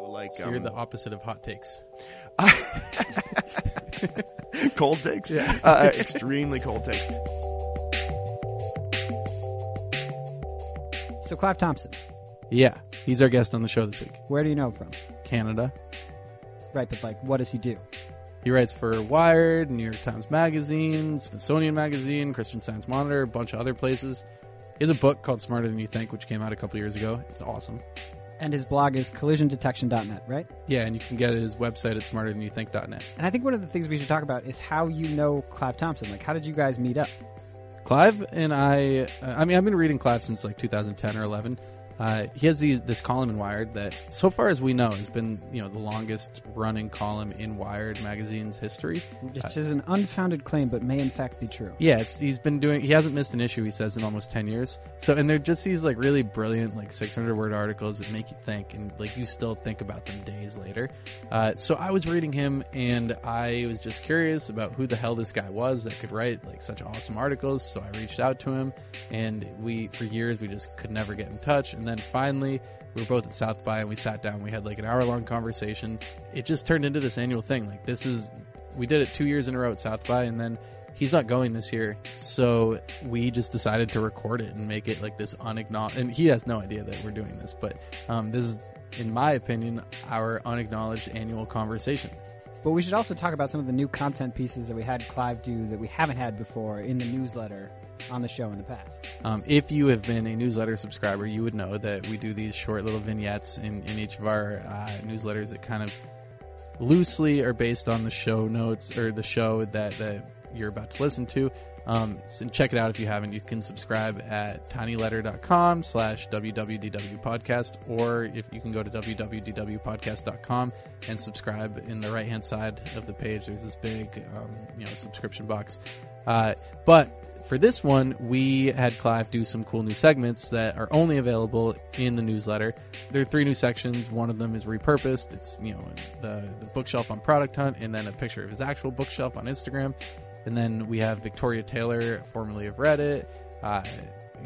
Like So you're um, the opposite of hot takes. cold takes, uh, extremely cold takes. So Clive Thompson, Yeah, he's our guest on the show this week. where do you know him from? Canada. Right, but like, what does he do? He writes for Wired, New York Times Magazine, Smithsonian Magazine, Christian Science Monitor, a bunch of other places. He has a book called Smarter Than You Think, which came out a couple years ago. It's awesome. And his blog is collisiondetection.net, right? Yeah, and you can get his website at smarterthanyouthink.net. And I think one of the things we should talk about is how you know Clive Thompson. Like, how did you guys meet up? Clive and I, uh, I mean, I've been reading Clive since like 2010 or 11. Uh, he has these, this column in Wired that, so far as we know, has been you know the longest running column in Wired magazine's history. Which is an unfounded claim, but may in fact be true. Yeah, it's he's been doing. He hasn't missed an issue. He says in almost ten years. So, and they're just these like really brilliant, like six hundred word articles that make you think, and like you still think about them days later. Uh, so I was reading him, and I was just curious about who the hell this guy was that could write like such awesome articles. So I reached out to him, and we for years we just could never get in touch. And then finally, we were both at South by, and we sat down. We had like an hour long conversation. It just turned into this annual thing. Like this is we did it two years in a row at South by, and then he's not going this year, so we just decided to record it and make it like this unacknowledged. And he has no idea that we're doing this, but um, this is, in my opinion, our unacknowledged annual conversation. But we should also talk about some of the new content pieces that we had Clive do that we haven't had before in the newsletter on the show in the past. Um, if you have been a newsletter subscriber, you would know that we do these short little vignettes in, in each of our uh, newsletters that kind of loosely are based on the show notes or the show that, that you're about to listen to. Um, so check it out if you haven't. You can subscribe at tinyletter.com slash www podcast, or if you can go to www.podcast.com and subscribe in the right hand side of the page. There's this big, um, you know, subscription box. Uh, but for this one, we had Clive do some cool new segments that are only available in the newsletter. There are three new sections. One of them is repurposed. It's, you know, the, the bookshelf on Product Hunt and then a picture of his actual bookshelf on Instagram. And then we have Victoria Taylor, formerly of Reddit, uh,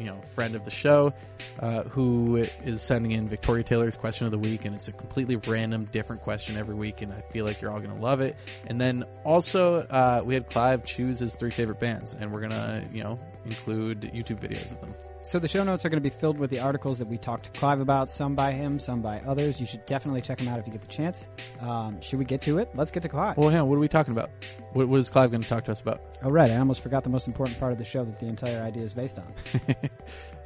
you know, friend of the show, uh, who is sending in Victoria Taylor's question of the week, and it's a completely random, different question every week, and I feel like you're all gonna love it. And then also, uh, we had Clive choose his three favorite bands, and we're gonna, you know, include YouTube videos of them. So the show notes are going to be filled with the articles that we talked to Clive about, some by him, some by others. You should definitely check them out if you get the chance. Um, should we get to it? Let's get to Clive. Well, hang on, what are we talking about? What, what is Clive going to talk to us about? oh, right. I almost forgot the most important part of the show that the entire idea is based on.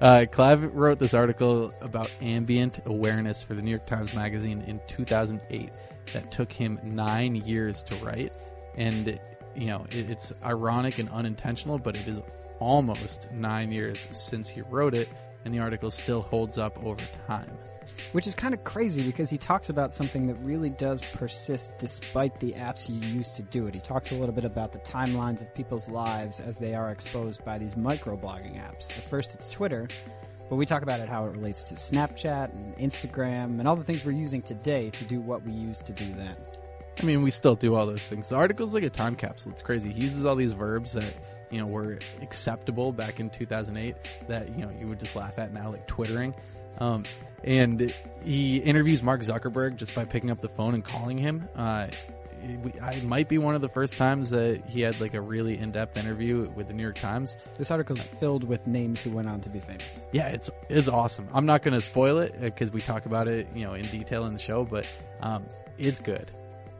Uh, Clive wrote this article about ambient awareness for the New York Times Magazine in 2008 that took him nine years to write. And, you know, it, it's ironic and unintentional, but it is almost nine years since he wrote it, and the article still holds up over time. Which is kind of crazy because he talks about something that really does persist despite the apps you use to do it. He talks a little bit about the timelines of people's lives as they are exposed by these microblogging apps. The first, it's Twitter, but we talk about it how it relates to Snapchat and Instagram and all the things we're using today to do what we used to do then. I mean, we still do all those things. The article's like a time capsule. It's crazy. He uses all these verbs that, you know, were acceptable back in 2008 that, you know, you would just laugh at now, like twittering. Um, and he interviews Mark Zuckerberg just by picking up the phone and calling him. Uh, it, might be one of the first times that he had like a really in-depth interview with the New York Times. This article's filled with names who went on to be famous. Yeah, it's it's awesome. I'm not going to spoil it because we talk about it, you know, in detail in the show, but um, it's good.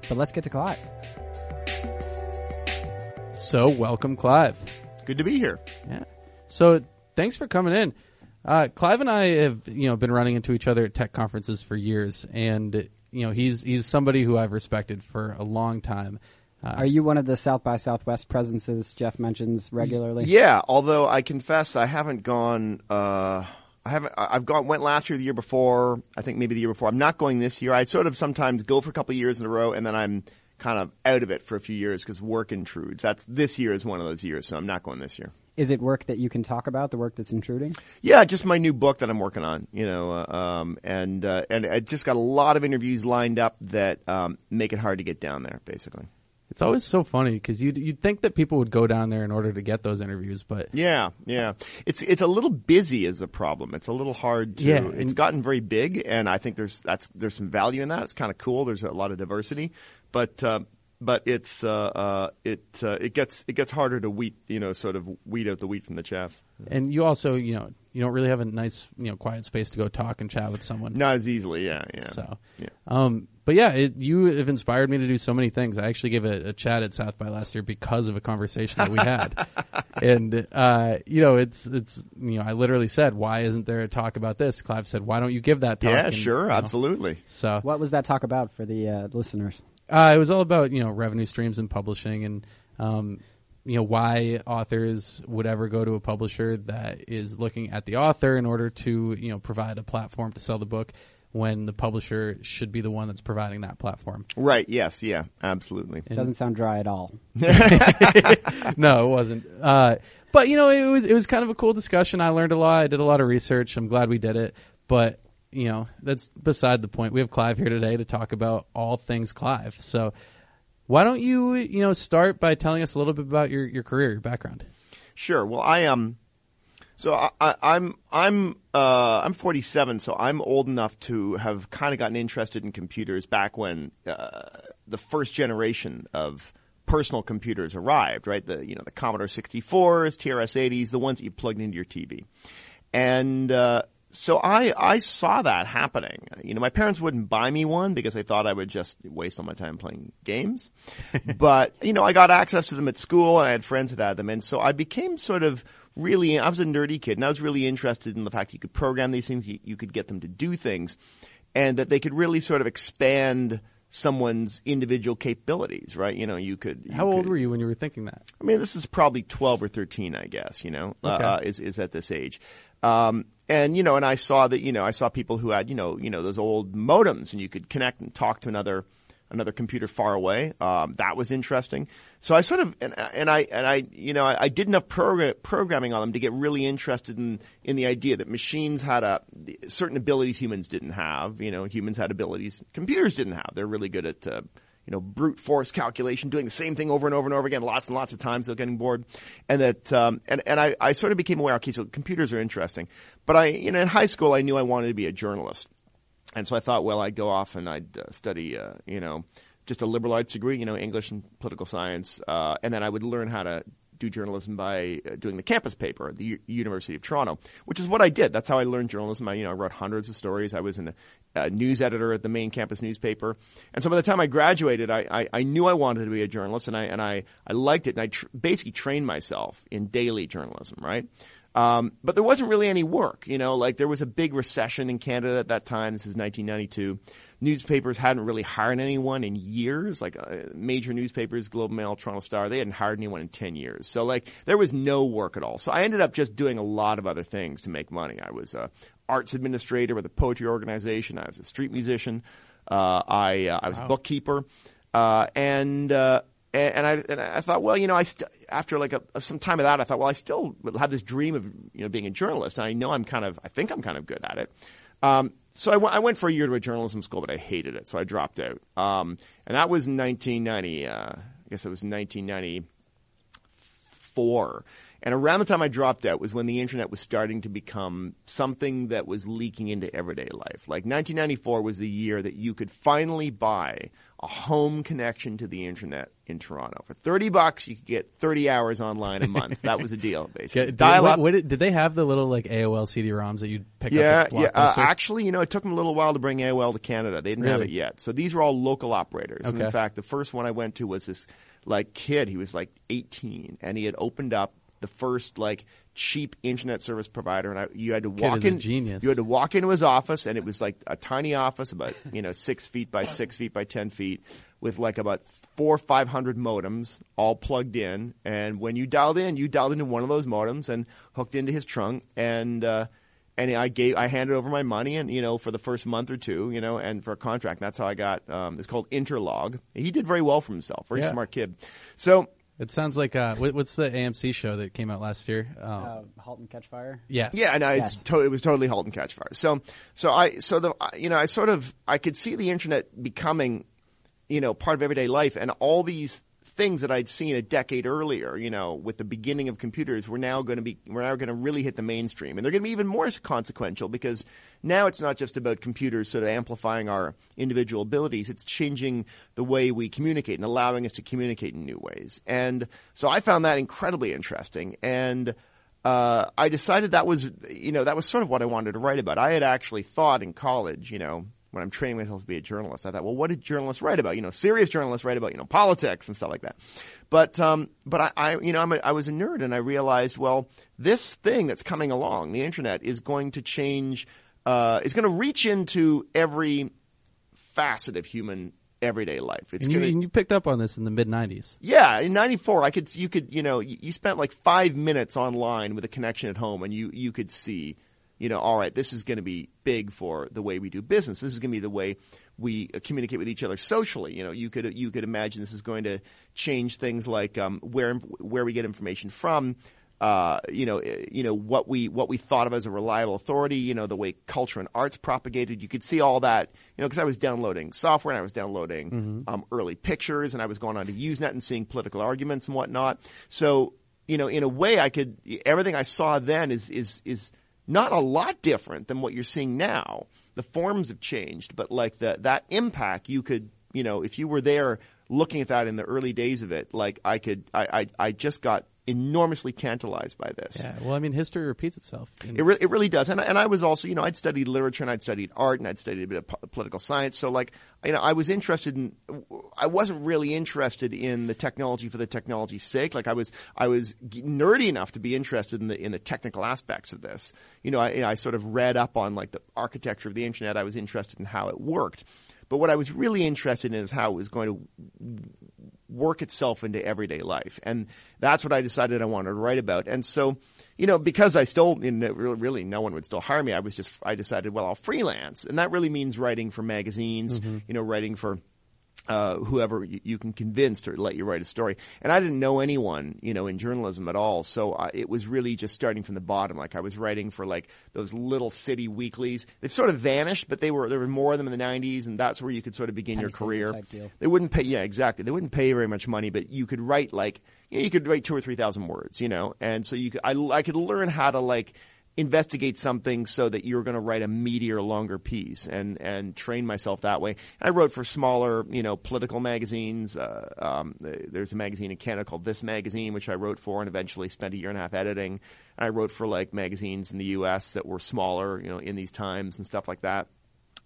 But let's get to Clive. So, welcome, Clive. Good to be here. Yeah. So thanks for coming in. Uh, Clive and I have, you know, been running into each other at tech conferences for years, and you know, he's he's somebody who I've respected for a long time. Uh, Are you one of the South by Southwest presences Jeff mentions regularly? Yeah, although I confess I haven't gone. Uh, I haven't. I- I've gone. Went last year, the year before. I think maybe the year before. I'm not going this year. I sort of sometimes go for a couple of years in a row, and then I'm kind of out of it for a few years because work intrudes. That's this year is one of those years, so I'm not going this year. Is it work that you can talk about, the work that's intruding? Yeah, just my new book that I'm working on, you know, uh, um, and uh, and I just got a lot of interviews lined up that um, make it hard to get down there, basically. It's always so funny because you'd, you'd think that people would go down there in order to get those interviews, but Yeah, yeah. It's it's a little busy is the problem. It's a little hard to. Yeah, it's and- gotten very big, and I think there's that's there's some value in that. It's kind of cool. There's a lot of diversity, but uh, but it's uh, uh, it uh, it gets it gets harder to weed you know sort of weed out the wheat from the chaff. and you also you know you don't really have a nice you know quiet space to go talk and chat with someone. Not as easily. Yeah, yeah. So, yeah. um, but yeah, it, you have inspired me to do so many things. I actually gave a, a chat at South by last year because of a conversation that we had, and uh, you know, it's it's you know, I literally said, "Why isn't there a talk about this?" Clive said, "Why don't you give that talk?" Yeah, And, sure, you know, absolutely. So What was that talk about for the uh, listeners? Uh, it was all about you know revenue streams and publishing and um, you know why authors would ever go to a publisher that is looking at the author in order to you know provide a platform to sell the book when the publisher should be the one that's providing that platform. Right. Yes. Yeah. Absolutely. It doesn't sound dry at all. no, it wasn't. Uh, but you know, it was it was kind of a cool discussion. I learned a lot. I did a lot of research. I'm glad we did it. But you know, that's beside the point. We have Clive here today to talk about all things Clive. So why don't you you know start by telling us a little bit about your your career, your background? Sure. Well, I um, so I, I, I'm I'm uh, I'm 47, so I'm old enough to have kind of gotten interested in computers back when uh, the first generation of personal computers arrived. Right, the you know the Commodore 64s, TRS-80s, the ones that you plugged into your TV, and uh, so I I saw that happening. You know, my parents wouldn't buy me one because they thought I would just waste all my time playing games. but you know, I got access to them at school, and I had friends that had them, and so I became sort of really. I was a nerdy kid, and I was really interested in the fact you could program these things, you, you could get them to do things, and that they could really sort of expand someone's individual capabilities. Right? You know, you could. You How old could- were you when you were thinking that? I mean, this is probably 12 or 13, I guess, you know, Okay. uh, is, is at this age. Um, and, you know, and I saw that, you know, I saw people who had, you know, you know, those old modems and you could connect and talk to another, another computer far away. Um, that was interesting. So I sort of, and, and I, and I, you know, I, I did enough progr- programming on them to get really interested in, in the idea that machines had a, certain abilities humans didn't have. You know, humans had abilities computers didn't have. They're really good at, uh, you know, brute force calculation, doing the same thing over and over and over again, lots and lots of times, they're getting bored. And that, um, and, and I, I sort of became aware, okay, so computers are interesting. But I, you know, in high school, I knew I wanted to be a journalist. And so I thought, well, I'd go off and I'd uh, study, uh, you know, just a liberal arts degree, you know, English and political science, uh, and then I would learn how to do journalism by uh, doing the campus paper at the U- University of Toronto, which is what I did. That's how I learned journalism. I, you know, I wrote hundreds of stories. I was an a news editor at the main campus newspaper, and so by the time I graduated, I, I, I knew I wanted to be a journalist, and I and I, I liked it, and I tr- basically trained myself in daily journalism, right? Um, but there wasn't really any work, you know, like there was a big recession in Canada at that time. This is 1992. Newspapers hadn't really hired anyone in years, like uh, major newspapers, Globe Mail, Toronto Star, they hadn't hired anyone in 10 years. So like there was no work at all. So I ended up just doing a lot of other things to make money. I was arts administrator with a poetry organization. I was a street musician. Uh, I, uh, I was a bookkeeper. Uh, and, uh, and, and I and I thought, well, you know, I st- after like a, some time of that, I thought, well, I still have this dream of you know being a journalist, and I know I'm kind of, I think I'm kind of good at it. Um, so I, w- I went for a year to a journalism school, but I hated it, so I dropped out. Um, and that was 1990. Uh, I guess it was 1994. And around the time I dropped out was when the internet was starting to become something that was leaking into everyday life. Like 1994 was the year that you could finally buy a home connection to the internet in Toronto. For 30 bucks, you could get 30 hours online a month. that was a deal, basically. Did, Dial what- up. what did, did they have the little like AOL CD-ROMs that you'd pick Yeah, up? yeah. Uh, actually, you know, it took them a little while to bring AOL to Canada. They didn't have it yet. So these were all local operators. And Okay. in fact, the first one I went to was this like kid. He was like 18, and he had opened up the first like cheap internet service provider. And I, you had to walk is in. genius. You had to walk into his office, and it was like a tiny office, about you know six feet by six feet by ten feet, with like about four five hundred modems all plugged in. And when you dialed in, you dialed into one of those modems and hooked into his trunk and. uh and I gave, I handed over my money, and you know, for the first month or two, you know, and for a contract. And that's how I got. Um, it's called Interlog. He did very well for himself. Very Yeah. smart kid. So It sounds like uh, what, what's the AMC show that came out last year? Oh, Uh, halt and catch fire. yes. Yeah, and I, it's Yes. to, it was totally halt and catch fire. So, so I, so the, you know, I sort of, I could see the internet becoming, you know, part of everyday life, and all these things that I'd seen a decade earlier, you know, with the beginning of computers, were now going to be, we're now going to really hit the mainstream. And they're going to be even more consequential because now it's not just about computers sort of amplifying our individual abilities. It's changing the way we communicate and allowing us to communicate in new ways. And so I found that incredibly interesting. And, uh, I decided that was, you know, that was sort of what I wanted to write about. I had actually thought in college, you know, when I'm training myself to be a journalist, I thought, well, what did journalists write about? You know, serious journalists write about, you know, politics and stuff like that. But, um, but I, I you know, I'm a, I was a nerd and I realized, well, this thing that's coming along, the internet, is going to change, uh, is going to reach into every facet of human everyday life. It's And you, gonna, and you picked up on this in the mid '90s. yeah, in '94, I could, you could, you know, you you spent like five minutes online with a connection at home, and you you could see, you know, all right, this is going to be big for the way we do business. This is going to be the way we uh, communicate with each other socially. You know, you could you could imagine this is going to change things like um, where where we get information from. Uh, you know, uh, you know what we what we thought of as a reliable authority. You know, the way culture and arts propagated. You could see all that. You know, because I was downloading software and I was downloading um, early pictures and I was going on to Usenet and seeing political arguments and whatnot. So, you know, in a way, I could everything I saw then is is is not a lot different than what you're seeing now. The forms have changed, but like the that impact, you could, you know, if you were there looking at that in the early days of it, like I could, I I, I just got enormously tantalized by this. Yeah. Well, I mean, history repeats itself. It, re- it really does. And, I- and I was also, you know, I'd studied literature and I'd studied art and I'd studied a bit of po- political science. So like, you know, I was interested in, I wasn't really interested in the technology for the technology's sake. Like I was, I was nerdy enough to be interested in the, in the technical aspects of this. You know, I, I sort of read up on like the architecture of the internet. I was interested in how it worked. But what I was really interested in is how it was going to work itself into everyday life. And that's what I decided I wanted to write about. And so, you know, because I still, you know, really, really no one would still hire me, I was just, I decided, well, I'll freelance. And that really means writing for magazines, mm-hmm. you know, writing for, uh, whoever you, you can convince to let you write a story. And I didn't know anyone, you know, in journalism at all. So uh, it was really just starting from the bottom. Like I was writing for like those little city weeklies. They've sort of vanished, but they were, there were more of them in the 90s and that's where you could sort of begin your career. They wouldn't pay, yeah, exactly. They wouldn't pay you very much money, but you could write like, you, know, you could write two or three thousand words, you know, and so you could, I, I could learn how to like investigate something so that you're going to write a meatier, longer piece and, and train myself that way. And I wrote for smaller, you know, political magazines. Uh, um, there's a magazine in Canada called This Magazine, which I wrote for and eventually spent a year and a half editing. And I wrote for like magazines in the U.S. that were smaller, you know, in these times and stuff like that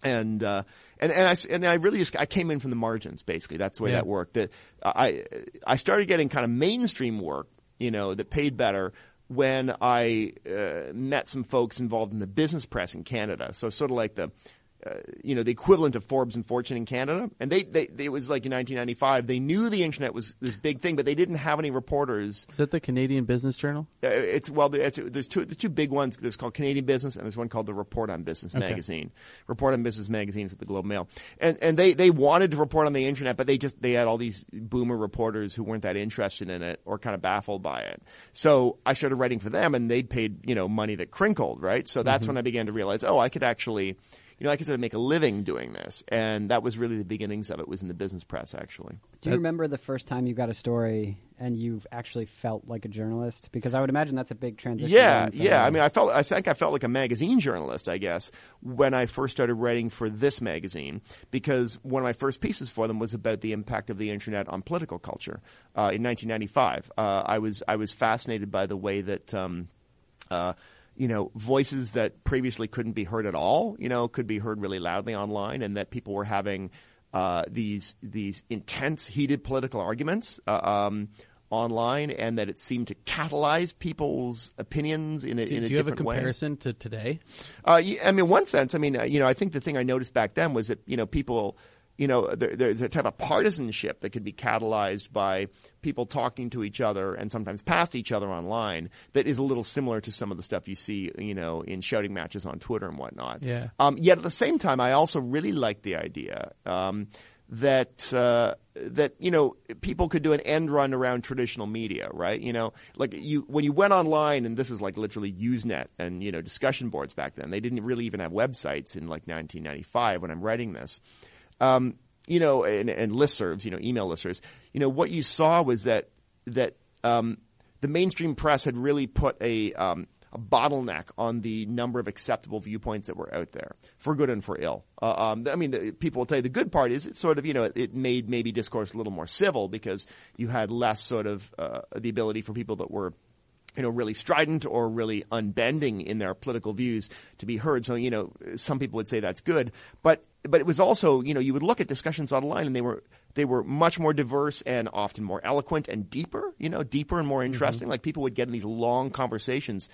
and uh, and and I and I really just I came in from the margins basically. That's the way Yeah. that worked. That I I started getting kind of mainstream work, you know, that paid better when I uh, met some folks involved in the business press in Canada. So sort of like the uh, you know, the equivalent of Forbes and Fortune in Canada. And they, they, it was like in 1995, they knew the internet was this big thing, but they didn't have any reporters Is that the Canadian Business Journal? uh, it's well, it's, there's two the two big ones. There's called Canadian Business, and there's one called the Report on Business Okay. magazine. Report on Business magazine for the Globe Mail, and and they they wanted to report on the internet, but they just they had all these boomer reporters who weren't that interested in it or kind of baffled by it. So I started writing for them, and they paid you know money that crinkled, right? So that's when I began to realize, oh, I could actually. You know, I could sort of make a living doing this, and that was really the beginnings of it. Was in the business press, actually. Do you remember the first time you got a story and you've actually felt like a journalist? Because I would imagine that's a big transition. Yeah, yeah. I mean, I felt. I think I felt like a magazine journalist, I guess, when I first started writing for this magazine, because one of my first pieces for them was about the impact of the internet on political culture uh, in 1995. Uh, I was I was fascinated by the way that. Um, uh, you know, voices that previously couldn't be heard at all, you know, could be heard really loudly online, and that people were having uh, these these intense, heated political arguments uh, um, online, and that it seemed to catalyze people's opinions in a, Do, in a do you have a different way. comparison to today? Uh, I mean, one sense, I mean, uh, you know, I think the thing I noticed back then was that you know people, you know, there, there's a type of partisanship that could be catalyzed by people talking to each other and sometimes past each other online that is a little similar to some of the stuff you see, you know, in shouting matches on Twitter and whatnot. Yeah. Um, yet at the same time, I also really like the idea. Um, that uh, that you know people could do an end run around traditional media, right? You know, like you when you went online, and this was like literally Usenet and you know discussion boards back then. They didn't really even have websites in like 1995 when I'm writing this. Um, you know, and, and listservs, you know, email listservs, you know, what you saw was that that um, the mainstream press had really put a um, a bottleneck on the number of acceptable viewpoints that were out there, for good and for ill. Uh, um, I mean, the, people will tell you the good part is it sort of, you know, it made maybe discourse a little more civil because you had less sort of uh, the ability for people that were you know, really strident or really unbending in their political views to be heard. So, you know, some people would say that's good, but but it was also, you know, you would look at discussions online and they were they were much more diverse and often more eloquent and deeper, you know, deeper and more interesting. Mm-hmm. Like people would get in these long conversations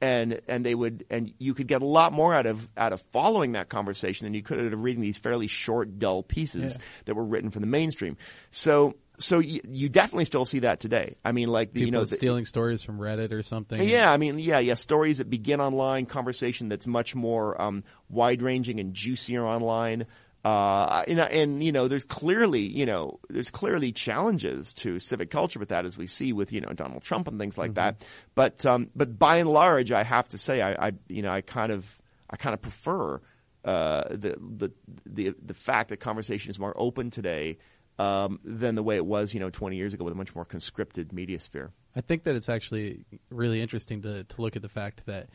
and and they would and you could get a lot more out of out of following that conversation than you could out of reading these fairly short, dull pieces yeah. that were written for the mainstream. So so you, you, definitely still see that today. I mean, like the, you know, the, stealing stories from Reddit or something. Yeah, I mean, yeah, yeah, stories that begin online, conversation that's much more um, wide ranging and juicier online. Uh, and, and, you know, there's clearly, you know, there's clearly challenges to civic culture with that, as we see with, you know, Donald Trump and things like mm-hmm. that. But, um, but by and large, I have to say, I, I you know, I kind of, I kind of prefer, uh, the, the, the, the fact that conversation is more open today, um, than the way it was, you know, 20 years ago with a much more conscripted media sphere. I think that it's actually really interesting to, to look at the fact that,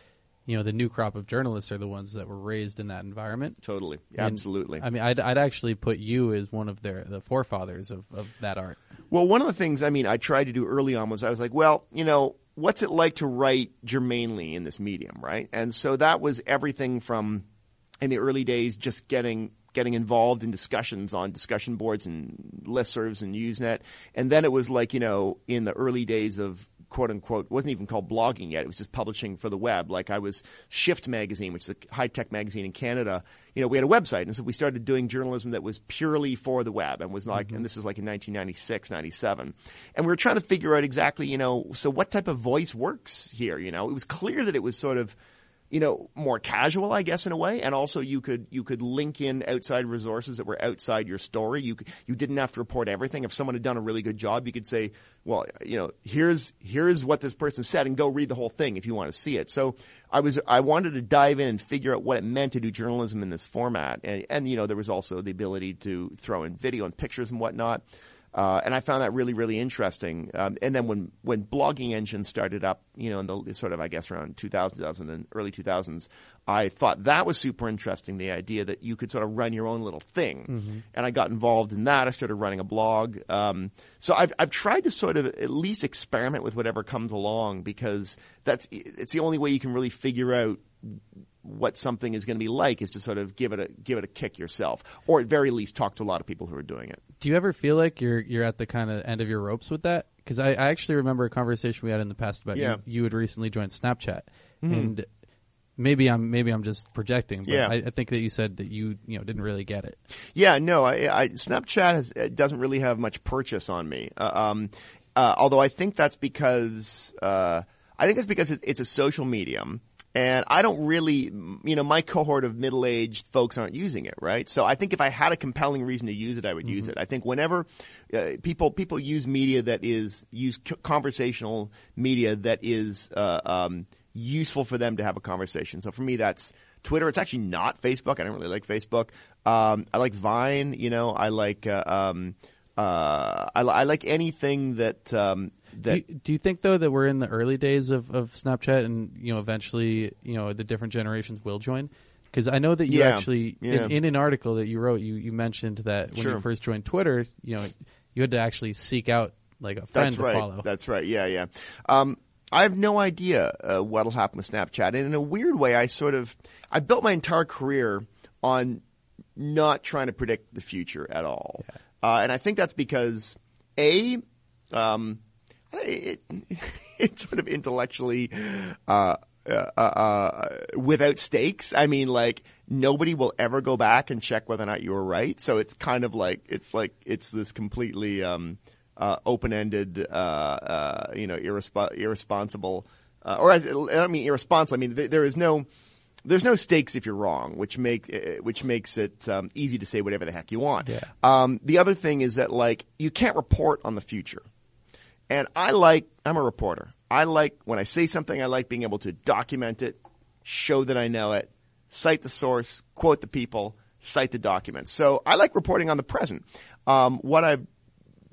you know the new crop of journalists are the ones that were raised in that environment. Totally, absolutely. I mean, I'd, I'd actually put you as one of their the forefathers of, of that art. Well, one of the things I mean I tried to do early on was I was like, well, you know, what's it like to write germanely in this medium, right? And so that was everything from in the early days just getting getting involved in discussions on discussion boards and listservs and Usenet. And then it was like, you know, in the early days of quote unquote wasn't even called blogging yet. It was just publishing for the web. Like I was Shift magazine, which is a high tech magazine in Canada. You know, we had a website, and so we started doing journalism that was purely for the web, and was like, mm-hmm. and this is like in 1996, 97, and we were trying to figure out exactly, you know, so what type of voice works here. You know, it was clear that it was sort of you know, more casual, I guess, in a way. And also you could, you could link in outside resources that were outside your story. You, you didn't have to report everything. If someone had done a really good job, you could say, well, you know, here's, here's what this person said and go read the whole thing if you want to see it. So I was, I wanted to dive in and figure out what it meant to do journalism in this format. And, and you know, there was also the ability to throw in video and pictures and whatnot. Uh, and I found that really, really interesting. Um, and then when, when blogging engines started up, you know, in the sort of, I guess, around 2000, 2000 and early 2000s, I thought that was super interesting. The idea that you could sort of run your own little thing. Mm-hmm. And I got involved in that. I started running a blog. Um, so I've, I've tried to sort of at least experiment with whatever comes along because that's, it's the only way you can really figure out what something is going to be like is to sort of give it a give it a kick yourself, or at very least talk to a lot of people who are doing it. Do you ever feel like you're you're at the kind of end of your ropes with that? Because I, I, actually remember a conversation we had in the past about yeah. you, you had recently joined Snapchat, mm-hmm. and maybe I'm maybe I'm just projecting, but yeah. I, I, think that you said that you you know didn't really get it. Yeah, no, I, I Snapchat has, doesn't really have much purchase on me. Uh, um, uh, although I think that's because uh, I think it's because it, it's a social medium and I don't really, you know, my cohort of middle-aged folks aren't using it, right? So I think if I had a compelling reason to use it, I would mm-hmm. use it. I think whenever uh, people people use media that is use conversational media that is uh, um, useful for them to have a conversation. So for me, that's Twitter. It's actually not Facebook. I don't really like Facebook. Um, I like Vine. You know, I like. Uh, um, uh, I, I, like anything that um, that. Do you, do you, think though that we're in the early days of, of Snapchat, and you know, eventually, you know, the different generations will join? Because I know that you yeah, actually, yeah. In, in, an article that you wrote, you, you mentioned that when sure. you first joined Twitter, you know, you had to actually seek out like a friend That's right. to follow. That's right. Yeah, yeah. Um, I have no idea uh, what'll happen with Snapchat, and in a weird way, I sort of I built my entire career on not trying to predict the future at all. Yeah. Uh, and I think that's because a um, it, it's sort of intellectually uh, uh, uh, without stakes. I mean, like nobody will ever go back and check whether or not you were right. So it's kind of like it's like it's this completely um, uh, open-ended, uh, you know, irresp- irresponsible, or I, I don't mean irresponsible. I mean th- there is no there's no stakes if you're wrong, which make uh, which makes it um, easy to say whatever the heck you want. Yeah. Um, the other thing is that like you can't report on the future, and I like I'm a reporter. I like when I say something, I like being able to document it, show that I know it, cite the source, quote the people, cite the documents. So I like reporting on the present. Um, what I've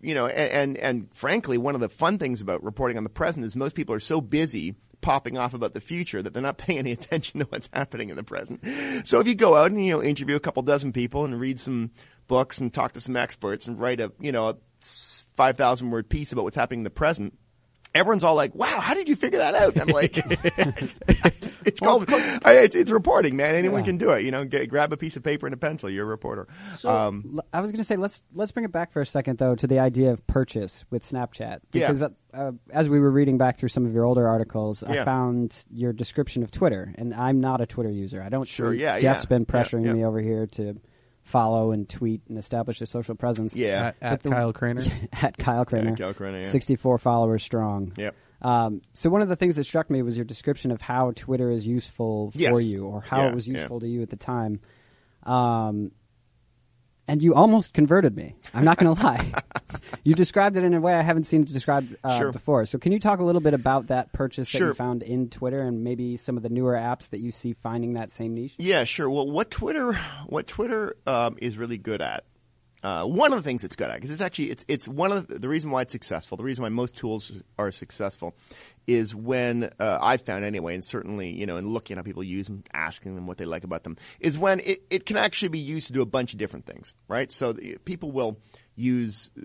you know, and, and, and frankly, one of the fun things about reporting on the present is most people are so busy popping off about the future that they're not paying any attention to what's happening in the present. So if you go out and, you know, interview a couple dozen people and read some books and talk to some experts and write a, you know, a 5,000 word piece about what's happening in the present, everyone's all like, "Wow, how did you figure that out?" And I'm like, "It's called I, it's, it's reporting, man. Anyone Yeah. can do it. You know, get, grab a piece of paper and a pencil. You're a reporter." So um, I was going to say let's let's bring it back for a second though to the idea of purchase with Snapchat because uh, uh, as we were reading back through some of your older articles, I Yeah. found your description of Twitter, and I'm not a Twitter user. I don't. Sure, yeah, Jeff's yeah, been yeah, pressuring yeah. me over here to follow and tweet and establish a social presence. yeah, At, at the- Kyle Craner. at Kyle Craner, Yeah, Kyle Craner, yeah. 64 followers strong. Yep. Um, so one of the things that struck me was your description of how Twitter is useful for Yes. you, or how Yeah, it was yeah. useful to you at the time. Um, and you almost converted me. I'm not going to lie. you described it in a way I haven't seen it described uh, Sure. before. So can you talk a little bit about that purchase that you found in Twitter, and maybe some of the newer apps that you see finding that same niche? Yeah, sure. Well, what Twitter, what Twitter um, is really good at, uh, one of the things it's good at, because it's actually it's it's one of the, the reason why it's successful. The reason why most tools are successful is when uh, I found anyway, and certainly you know, in looking at how people use them, asking them what they like about them, is when it, it can actually be used to do a bunch of different things, right? So the, people will use uh,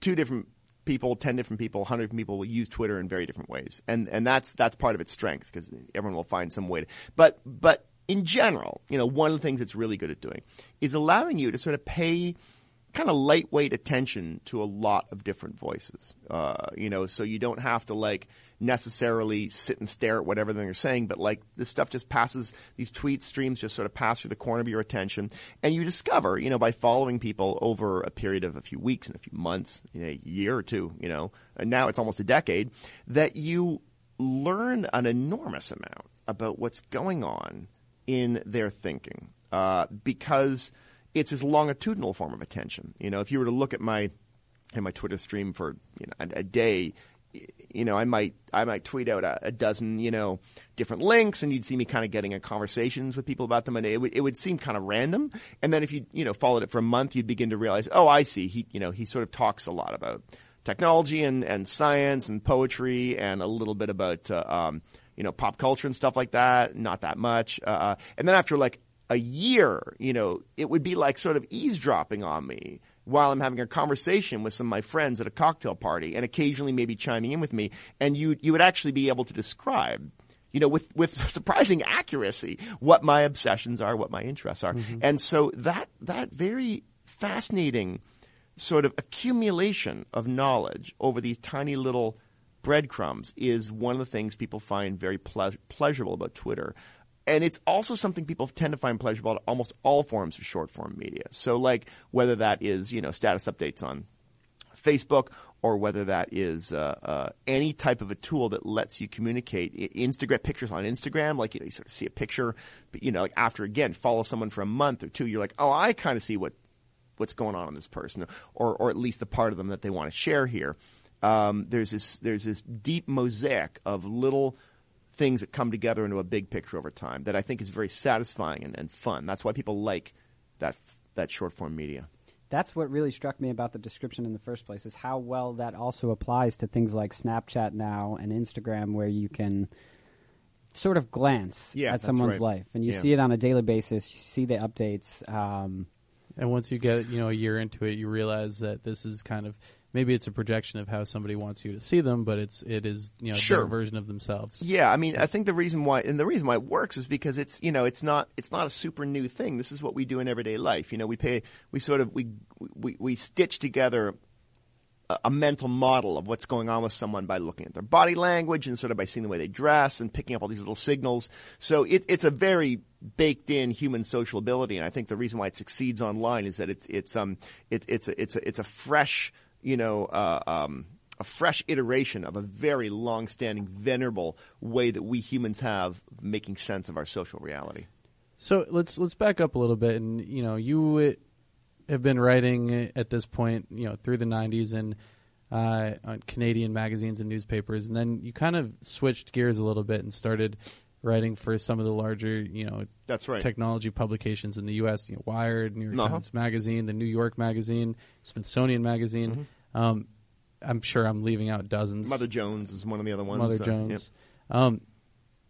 two different people, ten different people, hundred people will use Twitter in very different ways, and and that's that's part of its strength because everyone will find some way to. But but in general, you know, one of the things it's really good at doing is allowing you to sort of pay kind of lightweight attention to a lot of different voices. Uh, you know, so you don't have to like necessarily sit and stare at whatever they're saying, but like this stuff just passes, these tweet streams just sort of pass through the corner of your attention. And you discover, you know, by following people over a period of a few weeks and a few months, you know, a year or two, you know, and now it's almost a decade, that you learn an enormous amount about what's going on in their thinking. Uh, because it's this longitudinal form of attention. You know, if you were to look at my my Twitter stream for you know a, a day, you know, I might I might tweet out a, a dozen you know different links, and you'd see me kind of getting in conversations with people about them, and it would it would seem kind of random. And then if you you know followed it for a month, you'd begin to realize, oh, I see. He you know he sort of talks a lot about technology and and science and poetry and a little bit about uh, um, you know pop culture and stuff like that. Not that much. Uh, and then after like a year, you know, it would be like sort of eavesdropping on me while I'm having a conversation with some of my friends at a cocktail party and occasionally maybe chiming in with me. And you, you would actually be able to describe, you know, with, with surprising accuracy what my obsessions are, what my interests are. Mm-hmm. And so that, that very fascinating sort of accumulation of knowledge over these tiny little breadcrumbs is one of the things people find very ple- pleasurable about Twitter. And it's also something people tend to find pleasurable at almost all forms of short form media. So like whether that is, you know, status updates on Facebook or whether that is uh, uh, any type of a tool that lets you communicate Instagram pictures on Instagram, like you know you sort of see a picture, but you know like after again follow someone for a month or two, you're like, oh, I kind of see what what's going on in this person, or or at least the part of them that they want to share here. Um, there's this there's this deep mosaic of little things that come together into a big picture over time that I think is very satisfying and, and fun. That's why people like that that short form media. That's what really struck me about the description in the first place is how well that also applies to things like Snapchat now and Instagram, where you can sort of glance Yeah, at someone's right. life and you Yeah. see it on a daily basis. You see the updates. Um, And once you get you know a year into it, you realize that this is kind of maybe it's a projection of how somebody wants you to see them, but it's it is you know Sure. their version of themselves. Yeah, I mean, I think the reason why, and the reason why it works is because it's, you know, it's not, it's not a super new thing. This is what we do in everyday life. You know, we pay, we sort of, we, we, we stitch together a, mental model of what's going on with someone by looking at their body language and sort of by seeing the way they dress and picking up all these little signals. So it, it's a very baked in human social ability. And I think the reason why it succeeds online is that it's, it's, um, it, it's a, it's a, it's a fresh, you know, uh, um, a fresh iteration of a very long-standing, venerable way that we humans have making sense of our social reality. So let's let's back up a little bit, and you know you have been writing at this point, you know, through the '90s and uh, on Canadian magazines and newspapers, and then you kind of switched gears a little bit and started writing for some of the larger, you know, That's right. technology publications in the U.S. You know, Wired, New York Uh-huh. Times Magazine, the New York Magazine, Smithsonian Magazine. Mm-hmm. Um, I'm sure I'm leaving out dozens. Mother Jones is one of the other ones. Mother uh, Jones. Um,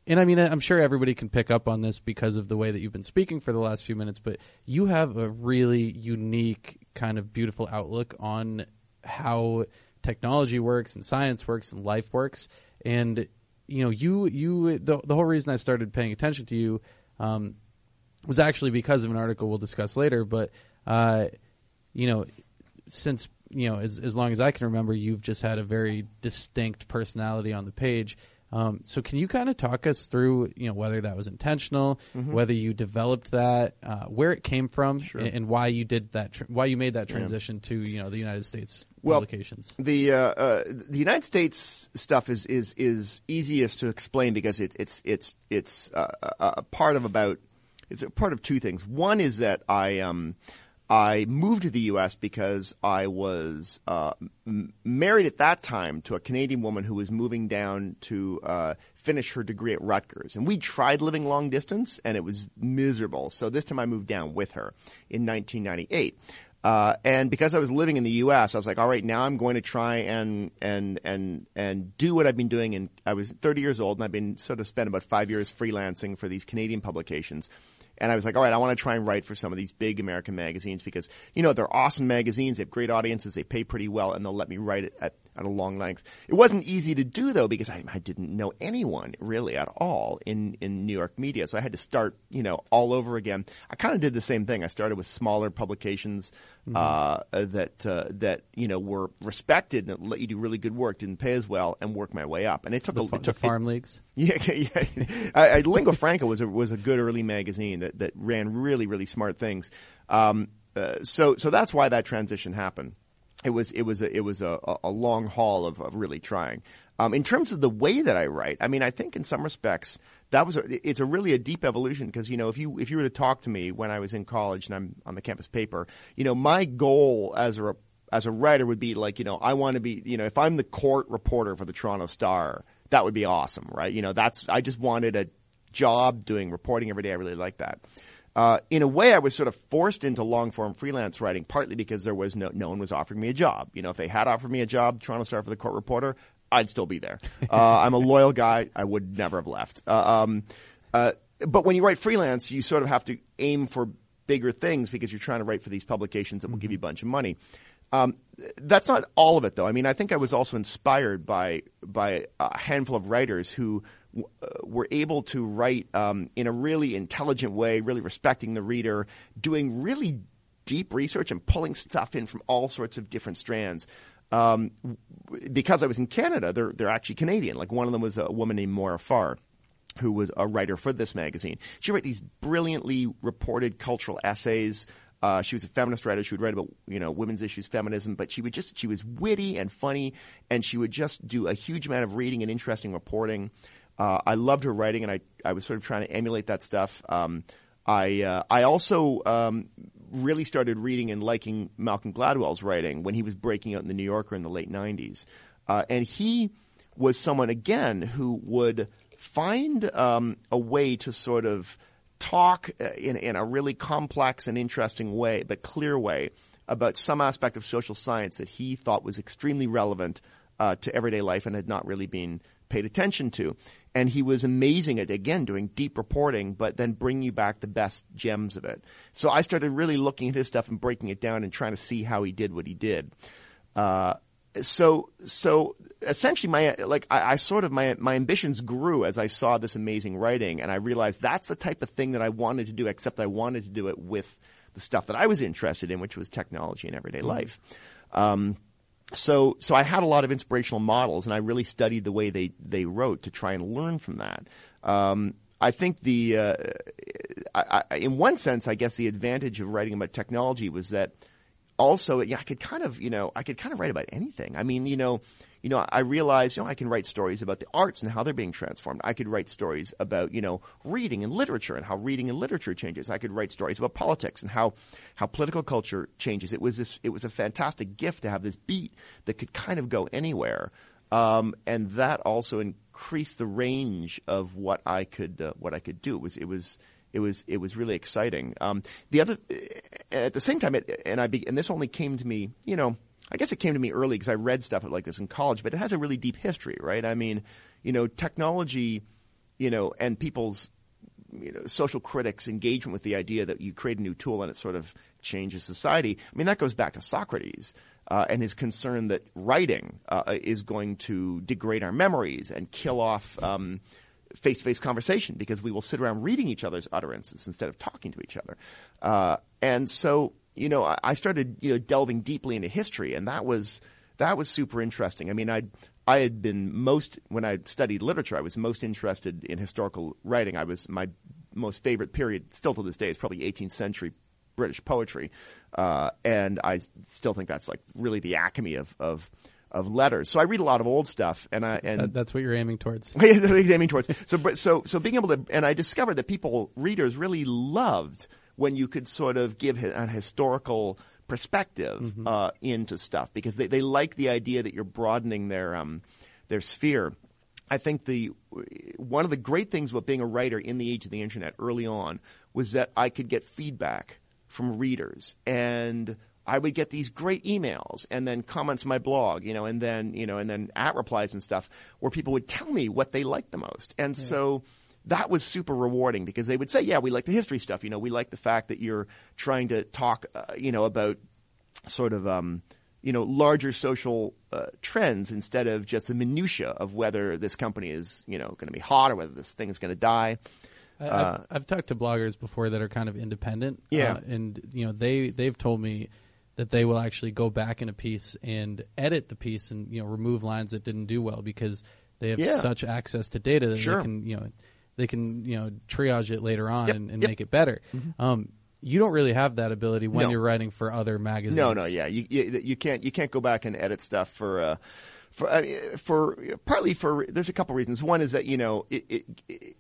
and I mean, I'm sure everybody can pick up on this because of the way that you've been speaking for the last few minutes, but you have a really unique, kind of beautiful outlook on how technology works and science works and life works. And, you know, you, you, the, the whole reason I started paying attention to you, um, was actually because of an article we'll discuss later, but, uh, you know, since you know as as long as I can remember, you've just had a very distinct personality on the page. Um, so can you kind of talk us through you know whether that was intentional, Mm-hmm. whether you developed that, uh, where it came from, and, and why you did that, tr- why you made that transition to you know the United States Well, publications. The uh, uh, the United States stuff is is is easiest to explain because it, it's it's it's uh, a, a part of about it's a part of two things. One is that I um I moved to the U.S. because I was uh, m- married at that time to a Canadian woman who was moving down to uh, finish her degree at Rutgers, and we tried living long distance, and it was miserable. So this time I moved down with her in 1998. Uh, and because I was living in the U.S., I was like, all right, now I'm going to try and and and and do what I've been doing. And I was 30 years old, and I've been sort of spent about five years freelancing for these Canadian publications. And I was like, all right, I want to try and write for some of these big American magazines because, you know, they're awesome magazines. They have great audiences. They pay pretty well and they'll let me write it at, at a long length. It wasn't easy to do though because I, I didn't know anyone really at all in, in New York media. So I had to start, you know, all over again. I kind of did the same thing. I started with smaller publications, uh, that, uh, that, you know, were respected and let you do really good work, didn't pay as well and work my way up. And it took a, Fa- it took, the farm leagues. yeah, yeah. I, I, Lingua Franca was a was a good early magazine that, that ran really really smart things. Um, uh, so so that's why that transition happened. It was it was a, it was a, a- long haul of, of really trying. Um, in terms of the way that I write, I mean, I think in some respects that was a, it's a really a deep evolution because you know if you if you were to talk to me when I was in college and I'm on the campus paper, you know, my goal as a as a writer would be like you know I want to be you know if I'm the court reporter for the Toronto Star, that would be awesome, right? You know, that's I just wanted a job doing reporting every day. I really like that. Uh, in a way, I was sort of forced into long form freelance writing, partly because there was no no one was offering me a job. You know, if they had offered me a job, Toronto Star for the court reporter, I'd still be there. Uh, I'm a loyal guy. I would never have left. Uh, um, uh, but when you write freelance, you sort of have to aim for bigger things because you're trying to write for these publications that will give you a bunch of money. Um, that's not all of it, though. I mean, I think I was also inspired by by a handful of writers who w- uh, were able to write um, in a really intelligent way, really respecting the reader, doing really deep research and pulling stuff in from all sorts of different strands. Um, because I was in Canada, they're they're actually Canadian. Like one of them was a woman named Moira Farr who was a writer for this magazine. She wrote these brilliantly reported cultural essays. Uh, she was a feminist writer. She would write about you know women's issues, feminism, but she would just she was witty and funny, and she would just do a huge amount of reading and interesting reporting. Uh, I loved her writing, and I I was sort of trying to emulate that stuff. Um, I uh, I also um, really started reading and liking Malcolm Gladwell's writing when he was breaking out in the New Yorker in the late '90s, uh, and he was someone again who would find um, a way to sort of talk uh, in, in a really complex and interesting way, but clear way, about some aspect of social science that he thought was extremely relevant uh, to everyday life and had not really been paid attention to. And he was amazing at, again, doing deep reporting, but then bringing you back the best gems of it. So I started really looking at his stuff and breaking it down and trying to see how he did what he did. Uh, so so essentially my like I, I sort of my my ambitions grew as I saw this amazing writing and I realized that's the type of thing that I wanted to do except I wanted to do it with the stuff that I was interested in which was technology and everyday life. Um, so so I had a lot of inspirational models and I really studied the way they they wrote to try and learn from that. Um, I think the uh, I, I, in one sense I guess the advantage of writing about technology was that also, yeah, I could kind of, you know, I could kind of write about anything. I mean, you know, you know, I realized, you know, I can write stories about the arts and how they're being transformed. I could write stories about, you know, reading and literature and how reading and literature changes. I could write stories about politics and how, how political culture changes. It was this, it was a fantastic gift to have this beat that could kind of go anywhere. um, and that also increased the range of what I could uh, what I could do. It was it was it was it was really exciting. Um, the other at the same time, it, and I be, and this only came to me, you know. I guess it came to me early because I read stuff like this in college, but it has a really deep history, right? I mean, you know, technology, you know, and people's you know, social critics' engagement with the idea that you create a new tool and it sort of changes society. I mean, that goes back to Socrates uh, and his concern that writing uh, is going to degrade our memories and kill off um, face-to-face conversation because we will sit around reading each other's utterances instead of talking to each other. Uh, and so, you know, I, I started, you know, delving deeply into history, and that was that was super interesting. I mean, I I had been most when I studied literature, I was most interested in historical writing. I was my most favorite period, still to this day, is probably 18th century British poetry, uh, and I still think that's like really the acme of of of letters. So I read a lot of old stuff, and I and That- that's what you're aiming towards. aiming towards. So, so, so being able to, and I discovered that people, readers, really loved when you could sort of give a historical perspective uh, into stuff because they, they like the idea that you're broadening their um, their sphere. I think the one of the great things about being a writer in the age of the internet early on was that I could get feedback from readers and I would get these great emails and then comments on my blog, you know, and then, you know, and then at replies and stuff where people would tell me what they liked the most. And so that was super rewarding because they would say, yeah, we like the history stuff. You know, we like the fact that you're trying to talk, uh, you know, about sort of, um, you know, larger social uh, trends instead of just the minutia of whether this company is, you know, going to be hot or whether this thing is going to die. I've, I've talked to bloggers before that are kind of independent. Yeah. uh, and you know they they've told me that they will actually go back in a piece and edit the piece and you know remove lines that didn't do well because they have Yeah. such access to data that Sure. they can you know they can you know triage it later on Yep, and, and yep. Mm-hmm. make it better. Um, you don't really have that ability when No. you're writing for other magazines. No, no, yeah, you, you you can't you can't go back and edit stuff for uh, for uh, for partly for there's a couple reasons. One is that you know it, it, it,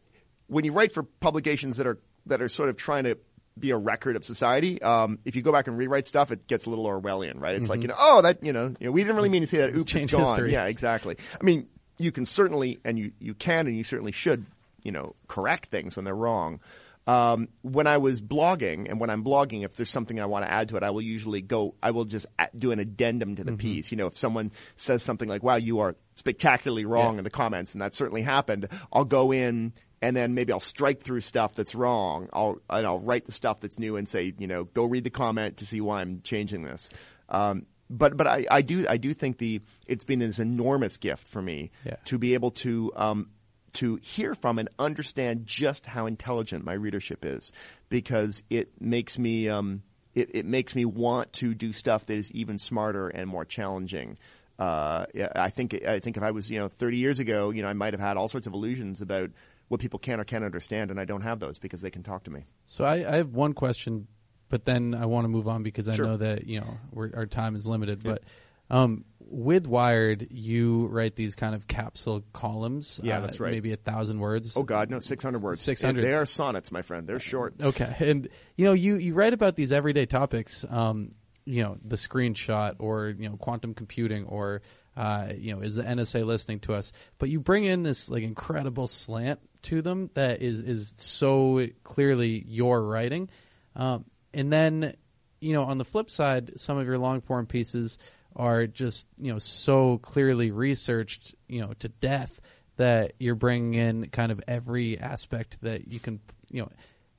when you write for publications that are that are sort of trying to be a record of society, um, if you go back and rewrite stuff, it gets a little Orwellian, right? It's like you know, oh, that you know, you know, we didn't really mean to say that. Oops, it's gone. history. Yeah, exactly. I mean, you can certainly and you you can and you certainly should, you know, correct things when they're wrong. Um, when I was blogging, and when I'm blogging, if there's something I want to add to it, I will usually go. I will just do an addendum to the piece. You know, if someone says something like, "Wow, you are spectacularly wrong" Yeah. in the comments, and that certainly happened, I'll go in and then maybe I'll strike through stuff that's wrong. I'll and I'll write the stuff that's new and say, you know, go read the comment to see why I'm changing this. Um, but but I, I do I do think the it's been this enormous gift for me Yeah. to be able to um, to hear from and understand just how intelligent my readership is because it makes me um, it, it makes me want to do stuff that is even smarter and more challenging. Uh, I think I think if I was you know 30 years ago, you know, I might have had all sorts of illusions about what people can or can't understand, and I don't have those because they can talk to me. So I, I have one question, but then I want to move on because I Sure. know that you know we're, our time is limited. But um, with Wired, you write these kind of capsule columns. Yeah, uh, that's right. Maybe a thousand words. Oh God, no, 600 words. 600. They are sonnets, my friend. They're short. Okay, and you know you you write about these everyday topics. Um, you know the screenshot, or you know quantum computing, or uh, you know is the NSA listening to us? But you bring in this like incredible slant to them that is is so clearly your writing. Um, and then you know on the flip side, some of your long form pieces are just you know so clearly researched, you know to death that you're bringing in kind of every aspect that you can you know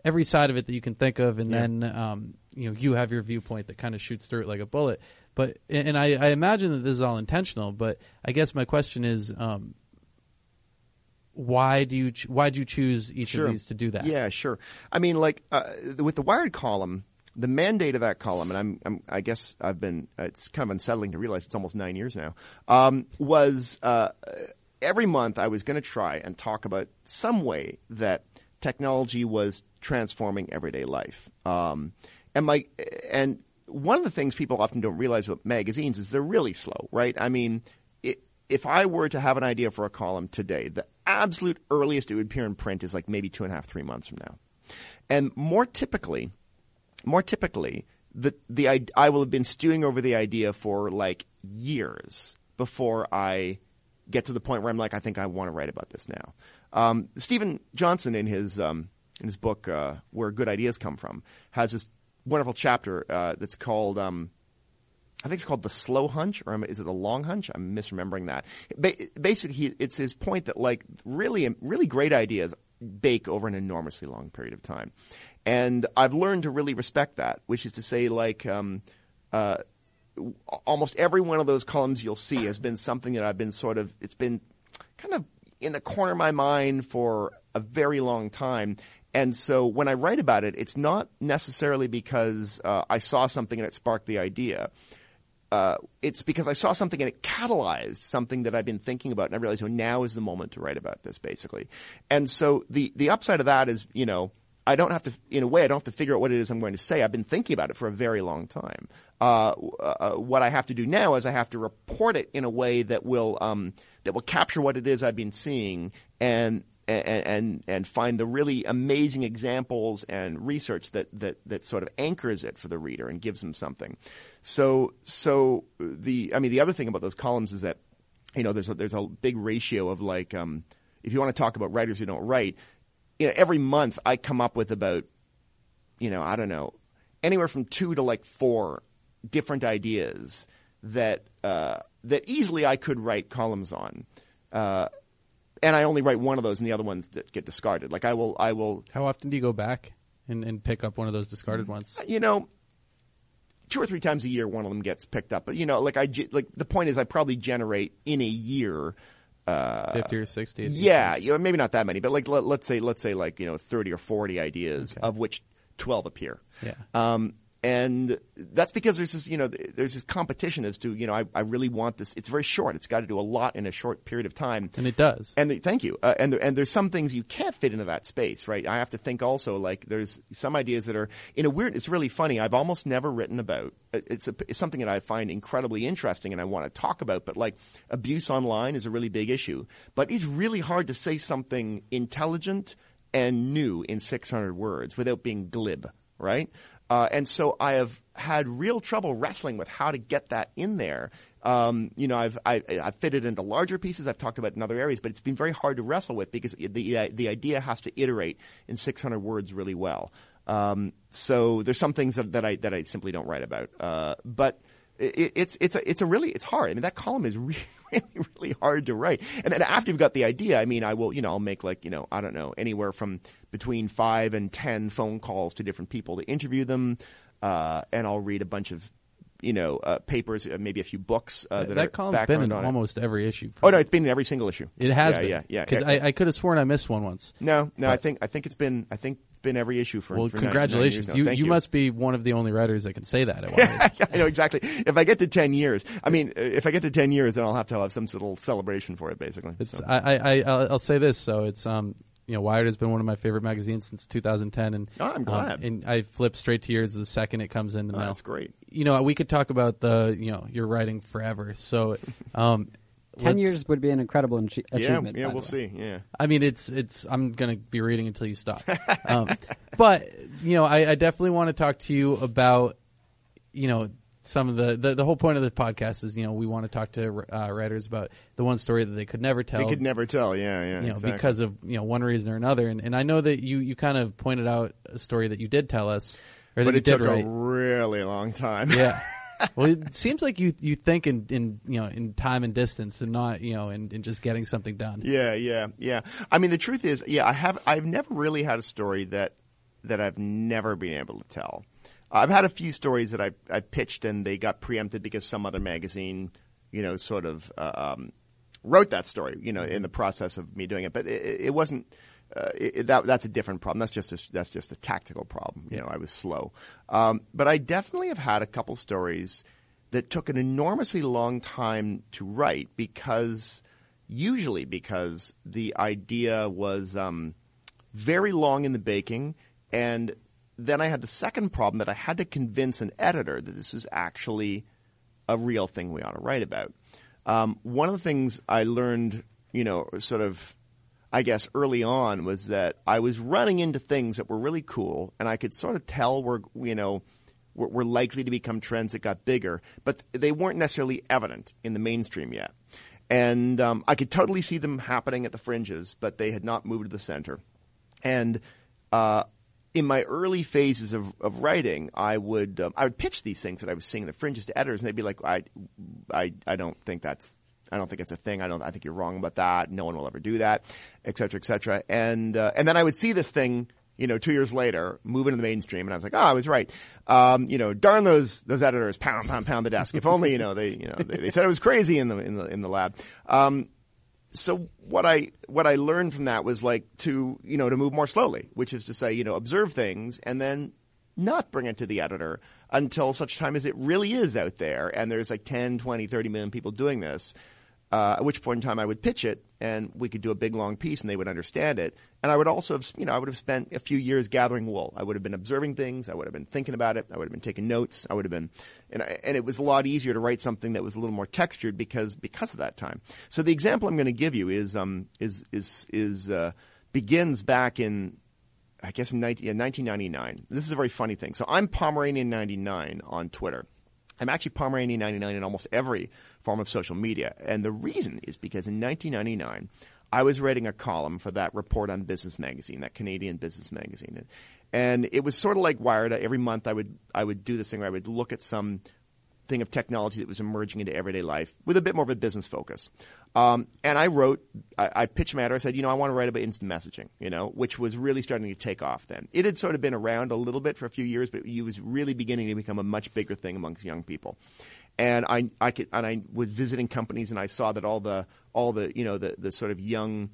every side of it that you can think of, and Yeah. then um, you know you have your viewpoint that kind of shoots through it like a bullet. But and I, I imagine that this is all intentional. But I guess my question is, um, why do you ch- why do you choose each Sure. of these to do that? Yeah, sure. I mean, like uh, with the Wired column, the mandate of that column, and I'm, I'm I guess I've been. uh, It's kind of unsettling to realize it's almost nine years now. Um, was uh, every month I was going to try and talk about some way that technology was transforming everyday life. Um, and my and one of the things people often don't realize about magazines is they're really slow, right? I mean, it, if I were to have an idea for a column today, the absolute earliest it would appear in print is like maybe two and a half, three months from now. And more typically, more typically, the the I, I will have been stewing over the idea for like years before I get to the point where I'm like, I think I want to write about this now. Um, Steven Johnson, in his um, in his book uh, "Where Good Ideas Come From," has this wonderful chapter uh, that's called. Um, I think it's called the slow hunch, or is it the long hunch? I'm misremembering that. Basically, it's his point that like really, really great ideas bake over an enormously long period of time, and I've learned to really respect that. Which is to say, like, um, uh, almost every one of those columns you'll see has been something that I've been sort of. It's been kind of in the corner of my mind for a very long time. And so when I write about it, it's not necessarily because uh, I saw something and it sparked the idea uh, it's because I saw something and it catalyzed something that I've been thinking about, and I realized, oh, now is the moment to write about this, basically. And so the the upside of that is, you know, I don't have to, in a way, I don't have to figure out what it is I'm going to say. I've been thinking about it for a very long time. Uh, uh, what I have to do now is I have to report it in a way that will um, that will capture what it is I've been seeing and and, and and find the really amazing examples and research that that that sort of anchors it for the reader and gives them something. So, so the, I mean, the other thing about those columns is that, you know, there's a, there's a big ratio of like, um, if you want to talk about writers who don't write, you know, every month I come up with about, you know, I don't know, anywhere from two to like four different ideas that, uh, that easily I could write columns on. Uh, and I only write one of those and the other ones that get discarded. Like I will, I will. How often do you go back and, and pick up one of those discarded ones? You know, two or three times a year one of them gets picked up. But you know, like I like the point is I probably generate in a year uh, 50 or 60 yeah you know, maybe not that many but like let, us say let's say like you know 30 or 40 ideas okay. of which 12 appear yeah um, and that's because there's this, you know, there's this competition as to, you know, I, I really want this. It's very short. It's got to do a lot in a short period of time. And it does. And the, thank you. Uh, and the, and there's some things you can't fit into that space, right? I have to think also like there's some ideas that are in a weird. It's really funny. I've almost never written about. Uh, it's, a, it's something that I find incredibly interesting and I want to talk about. But like abuse online is a really big issue. But it's really hard to say something intelligent and new in 600 words without being glib, right? Uh, and so I have had real trouble wrestling with how to get that in there. Um, you know, I've, I, have i have fitted into larger pieces. I've talked about in other areas, but it's been very hard to wrestle with because the uh, the idea has to iterate in 600 words really well. Um, so there's some things that, that, I that I simply don't write about. Uh, but it, it's it's a it's a really it's hard. I mean, that column is really really really hard to write. And then after you've got the idea, I mean, I will you know I'll make like you know I don't know anywhere from between five and ten phone calls to different people to interview them, uh, and I'll read a bunch of you know uh, papers, uh, maybe a few books uh, that, that are column's been in almost every issue. Oh no, it's been in every single issue. It has yeah, been. Yeah, yeah. Because I, I could have sworn I missed one once. No, no, but, I think I think it's been I think been every issue for. Well, for congratulations! Nine, nine you, you, you must be one of the only writers that can say that. I know exactly. If I get to ten years, I mean, if I get to ten years, then I'll have to have some sort of celebration for it, basically. It's so. I I I'll say this. So it's um you know, Wired has been one of my favorite magazines since 2010, and oh, I'm um, glad. Um, and I flip straight to yours the second it comes in the oh, mail. That's great. You know, we could talk about the you know your writing forever. So, um, ten years would be an incredible achievement. Yeah, yeah, we'll see. Yeah. I mean, it's it's. I'm gonna be reading until you stop. um, but you know, I, I definitely want to talk to you about you know some of the, the, the whole point of the podcast is you know we want to talk to uh, writers about the one story that they could never tell. They could never tell, yeah, yeah, you know, exactly. because of you know one reason or another. And, and I know that you you kind of pointed out a story that you did tell us, or but that it you took did write. a really long time. Yeah. well, it seems like you you think in, in you know in time and distance, and not you know in, in just getting something done. Yeah, yeah, yeah. I mean, the truth is, yeah, I have I've never really had a story that that I've never been able to tell. I've had a few stories that I I pitched and they got preempted because some other magazine, you know, sort of uh, um, wrote that story, you know, in the process of me doing it. But it, it wasn't. Uh, it, that that's a different problem. That's just a, that's just a tactical problem. You know, I was slow. Um, but I definitely have had a couple stories that took an enormously long time to write because usually because the idea was um, very long in the baking and then I had the second problem that I had to convince an editor that this was actually a real thing we ought to write about. Um, one of the things I learned, you know, sort of, I guess early on was that I was running into things that were really cool, and I could sort of tell were, you know, were, were likely to become trends that got bigger, but they weren't necessarily evident in the mainstream yet. and um, I could totally see them happening at the fringes, but they had not moved to the center. And uh, in my early phases of, of writing, I would um, I would pitch these things that I was seeing in the fringes to editors, and they'd be like, "I, I, I don't think that's." I don't think it's a thing. I don't. I think you're wrong about that. No one will ever do that, et cetera, et cetera. And uh, and then I would see this thing you know, two years later, move into the mainstream, and I was like, oh, I was right. Um, you know, darn those those editors, pound, pound, pound the desk. If only you know they you know they, they said it was crazy in the in the in the lab. Um, so what I what I learned from that was like to you know to move more slowly, which is to say you know observe things and then not bring it to the editor until such time as it really is out there and there's like 10, 20, 30 million people doing this. Uh, at which point in time I would pitch it and we could do a big long piece and they would understand it. And I would also have, you know, I would have spent a few years gathering wool. I would have been observing things. I would have been thinking about it. I would have been taking notes. I would have been, and, I, and it was a lot easier to write something that was a little more textured because, because of that time. So the example I'm going to give you is, um, is, is, is, uh, begins back in, I guess in 19, yeah, 1999. This is a very funny thing. So I'm Pomeranian99 on Twitter. I'm actually Pomeranian99 in almost every form of social media. And the reason is because in 1999, I was writing a column for that report on Business Magazine, that Canadian business magazine. And it was sort of like Wired. Every month I would, I would do this thing where I would look at some thing of technology that was emerging into everyday life with a bit more of a business focus. Um, and I wrote, I, I pitched matter. I said, you know, I want to write about instant messaging, you know, which was really starting to take off then. It had sort of been around a little bit for a few years, but it was really beginning to become a much bigger thing amongst young people and I, I could, and I was visiting companies and I saw that all the, all the, you know, the, the sort of young,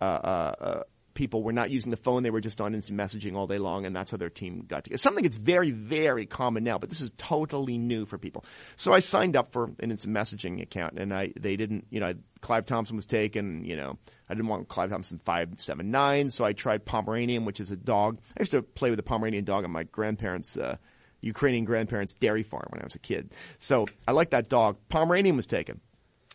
uh, uh, uh, people were not using the phone; they were just on instant messaging all day long, and that's how their team got together. Something that's very, very common now, but this is totally new for people. So I signed up for an instant messaging account, and I they didn't, you know, Clive Thompson was taken. You know, I didn't want Clive Thompson five seven nine, so I tried Pomeranian, which is a dog. I used to play with a Pomeranian dog on my grandparents' uh, Ukrainian grandparents' dairy farm when I was a kid. So I liked that dog. Pomeranian was taken.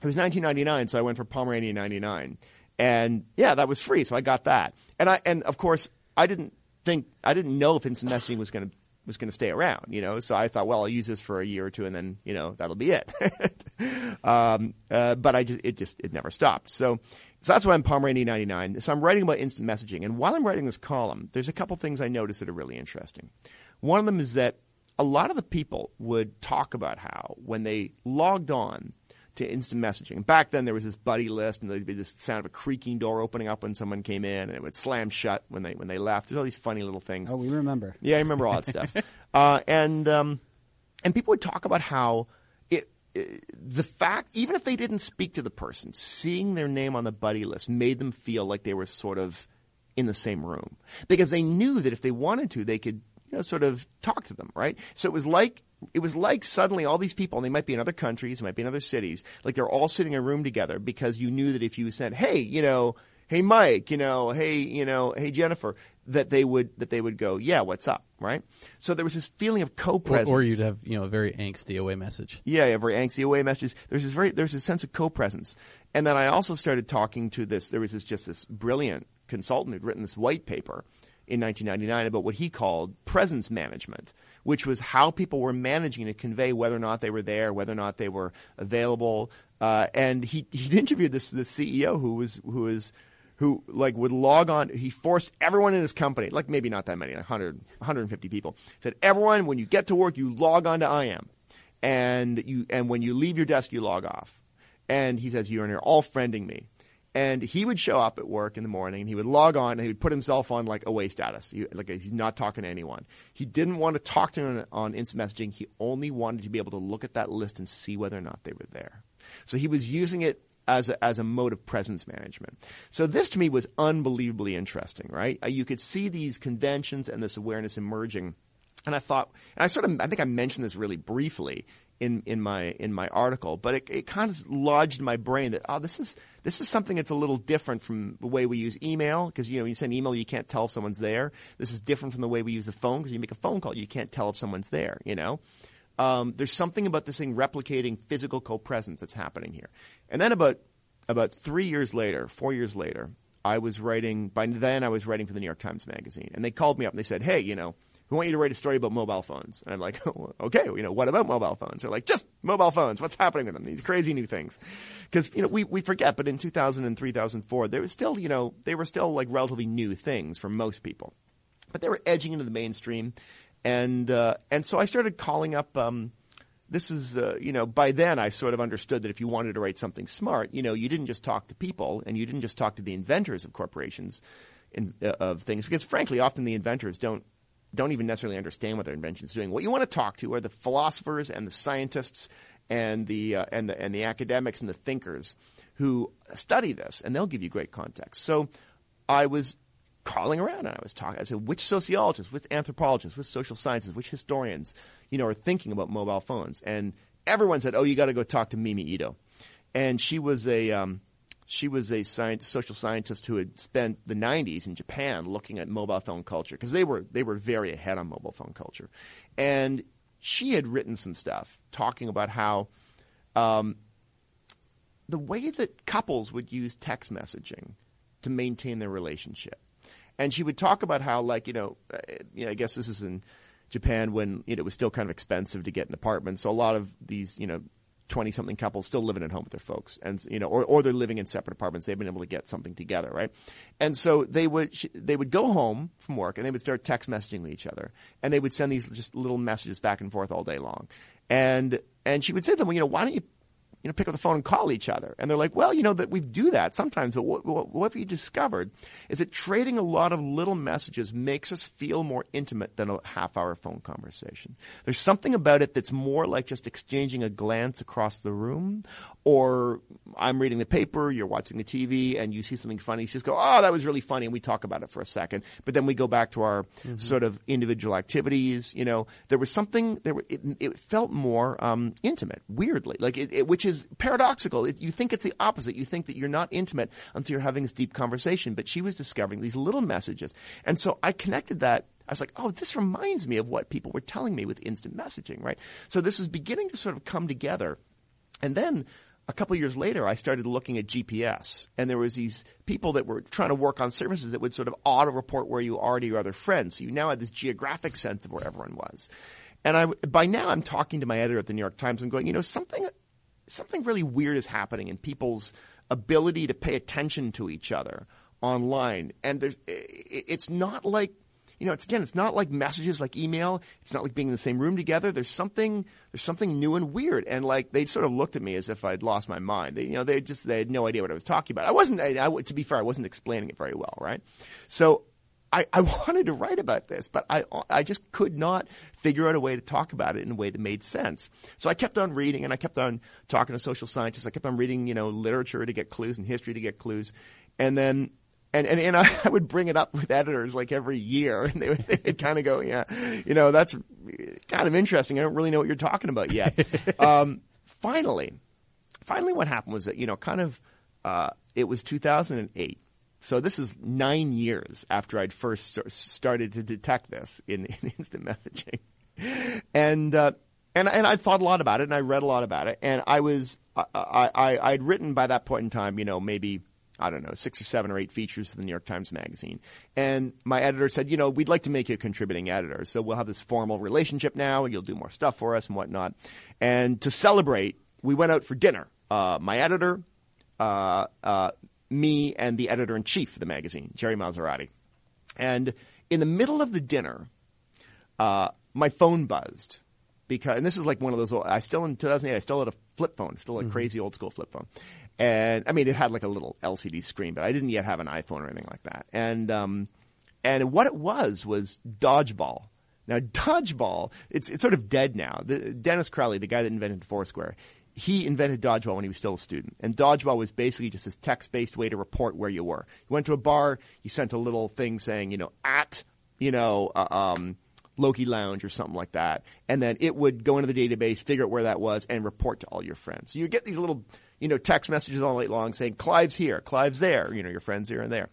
It was 1999, so I went for Pomeranian 99. And yeah, that was free, so I got that. And I and of course I didn't think I didn't know if instant messaging was going to was going to stay around, you know. So I thought, well, I'll use this for a year or two, and then you know that'll be it. um, uh, but I just it just it never stopped. So so that's why I'm Pomeranian 99. So I'm writing about instant messaging, and while I'm writing this column, there's a couple things I noticed that are really interesting. One of them is that a lot of the people would talk about how when they logged on to instant messaging. Back then, there was this buddy list, and there'd be this sound of a creaking door opening up when someone came in, and it would slam shut when they when they left. There's all these funny little things. Oh, we remember. Yeah, I remember all that stuff. Uh, and um, and people would talk about how it, it, the fact, even if they didn't speak to the person, seeing their name on the buddy list made them feel like they were sort of in the same room because they knew that if they wanted to, they could you know, sort of talk to them, right? So it was like it was like suddenly all these people, and they might be in other countries, might be in other cities, like they're all sitting in a room together because you knew that if you said, "Hey, you know, hey Mike, you know, hey, you know, hey Jennifer," that they would that they would go, "Yeah, what's up?" Right? So there was this feeling of co-presence, or, or you'd have you know a very angsty away message. Yeah, a very angsty away message. There's this very there's a sense of co-presence, and then I also started talking to this. There was this just this brilliant consultant who'd written this white paper in 1999 about what he called presence management, which was how people were managing to convey whether or not they were there, whether or not they were available. Uh, and he he interviewed this the CEO who was who was who like would log on. He forced everyone in his company, like maybe not that many, like 100, 150 people, said everyone when you get to work you log on to IM, and you and when you leave your desk you log off. And he says you're all friending me. And he would show up at work in the morning and he would log on and he would put himself on like away status. He, like he's not talking to anyone. He didn't want to talk to anyone on instant messaging. He only wanted to be able to look at that list and see whether or not they were there. So he was using it as a, as a mode of presence management. So this to me was unbelievably interesting, right? Uh, you could see these conventions and this awareness emerging. And I thought, and I sort of, I think I mentioned this really briefly in, in my in my article, but it, it kind of lodged in my brain that oh this is this is something that's a little different from the way we use email because you know when you send email you can't tell if someone's there. This is different from the way we use the phone because you make a phone call you can't tell if someone's there. You know, um, there's something about this thing replicating physical co-presence that's happening here. And then about about three years later, four years later, I was writing. By then, I was writing for the New York Times Magazine, and they called me up and they said, "Hey, you know." We want you to write a story about mobile phones. And I'm like, okay, you know, what about mobile phones? They're like, just mobile phones. What's happening with them? These crazy new things. Cause, you know, we, we forget, but in 2003, 2004, there was still, you know, they were still like relatively new things for most people. But they were edging into the mainstream. And, uh, and so I started calling up, um, this is, uh, you know, by then I sort of understood that if you wanted to write something smart, you know, you didn't just talk to people and you didn't just talk to the inventors of corporations in, uh, of things because frankly, often the inventors don't don't even necessarily understand what their invention is doing. What you want to talk to are the philosophers and the scientists and the uh, and the and the academics and the thinkers who study this, and they'll give you great context. So, I was calling around and I was talking. I said, which sociologists, which anthropologists, which social sciences, which historians, you know, are thinking about mobile phones? And everyone said, oh, you got to go talk to Mimi Ito, and she was a um, she was a science, social scientist who had spent the 90s in Japan looking at mobile phone culture because they were they were very ahead on mobile phone culture, and she had written some stuff talking about how um, the way that couples would use text messaging to maintain their relationship, and she would talk about how like you know, uh, you know I guess this is in Japan when you know, it was still kind of expensive to get an apartment, so a lot of these you know 20 something couples still living at home with their folks. And you know or, or they're living in separate apartments. They've been able to get something together right? And so they would they would go home from work and they would start text messaging with each other. And they would send these just little messages back and forth all day long. And and she would say to them well, you know why don't you you know, pick up the phone and call each other. And they're like, well, you know, that we do that sometimes, but what, what, what have you discovered is that trading a lot of little messages makes us feel more intimate than a half hour phone conversation. There's something about it that's more like just exchanging a glance across the room or I'm reading the paper, you're watching the TV and you see something funny. You just go, oh, that was really funny. And we talk about it for a second, but then we go back to our mm-hmm. sort of individual activities. You know, there was something, there, it, it felt more, um, intimate, weirdly, like it, it which is paradoxical. It, you think it's the opposite. You think that you're not intimate until you're having this deep conversation. But she was discovering these little messages. And so I connected that I was like, oh, this reminds me of what people were telling me with instant messaging, right? So this was beginning to sort of come together. And then a couple years later, I started looking at GPS, and there was these people that were trying to work on services that would sort of auto report where you are to your other friends. So you now had this geographic sense of where everyone was. And I, by now, I'm talking to my editor at the New York Times. I'm going, you know, something something really weird is happening in people's ability to pay attention to each other online. And there's, it's not like, you know, it's again, it's not like messages like email. It's not like being in the same room together. There's something, there's something new and weird. And like, they sort of looked at me as if I'd lost my mind. They, you know, they just, they had no idea what I was talking about. I wasn't, I, I, to be fair, I wasn't explaining it very well, right? So I, I wanted to write about this, but I, I just could not figure out a way to talk about it in a way that made sense. So I kept on reading and I kept on talking to social scientists. I kept on reading, you know, literature to get clues and history to get clues. And then, and, and, and I would bring it up with editors like every year and they would, they would kind of go, yeah, you know, that's kind of interesting. I don't really know what you're talking about yet. um, finally, finally what happened was that, you know, kind of, uh, it was 2008 so this is nine years after I'd first started to detect this in, in instant messaging, and uh, and and I thought a lot about it, and I read a lot about it, and I was I, I I'd written by that point in time, you know, maybe I don't know, six or seven or eight features for the New York Times Magazine. And my editor said, you know, we'd like to make you a contributing editor. So we'll have this formal relationship now. and You'll do more stuff for us and whatnot. And to celebrate, we went out for dinner. Uh, my editor, uh, uh, me and the editor in chief of the magazine, Gerry Marzorati. And in the middle of the dinner, uh, my phone buzzed because, and this is like one of those. Old, I still in 2008, I still had a flip phone, still a mm-hmm. crazy old school flip phone, and I mean it had like a little LCD screen, but I didn't yet have an iPhone or anything like that. And um, and what it was was dodgeball. Now dodgeball, it's it's sort of dead now. The, Dennis Crowley, the guy that invented Foursquare, he invented dodgeball when he was still a student. And dodgeball was basically just this text based way to report where you were. You went to a bar, you sent a little thing saying, you know, at, you know, uh, um, Loki Lounge or something like that. And then it would go into the database, figure out where that was, and report to all your friends. So you get these little, you know, text messages all night long saying, Clive's here, Clive's there, you know, your friends here and there.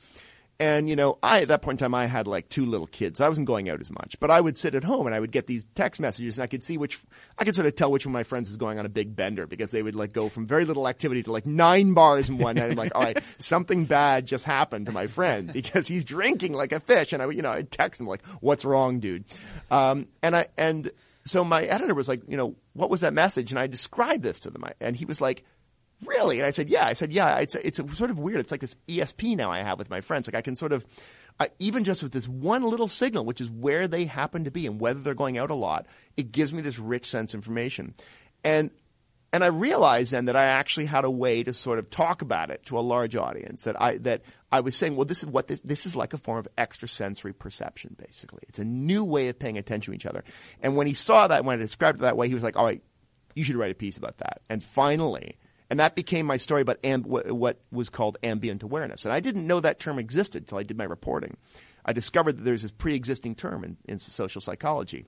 And you know, I at that point in time I had like two little kids. I wasn't going out as much, but I would sit at home and I would get these text messages, and I could see which I could sort of tell which one of my friends was going on a big bender because they would like go from very little activity to like nine bars in one night. I'm like, all right, something bad just happened to my friend because he's drinking like a fish, and I would you know I'd text him like, what's wrong, dude? Um, and I and so my editor was like, you know, what was that message? And I described this to them, and he was like really? And I said, yeah. I said, yeah. It's it's sort of weird. It's like this ESP now I have with my friends. Like I can sort of, even just with this one little signal, which is where they happen to be and whether they're going out a lot, it gives me this rich sense information. And and I realized then that I actually had a way to sort of talk about it to a large audience. That I that I was saying, well, this is what this this is like a form of extrasensory perception. Basically, it's a new way of paying attention to each other. And when he saw that, when I described it that way, he was like, all right, you should write a piece about that. And finally, and that became my story about amb- what was called ambient awareness. And I didn't know that term existed until I did my reporting. I discovered that there's this pre-existing term in, in social psychology.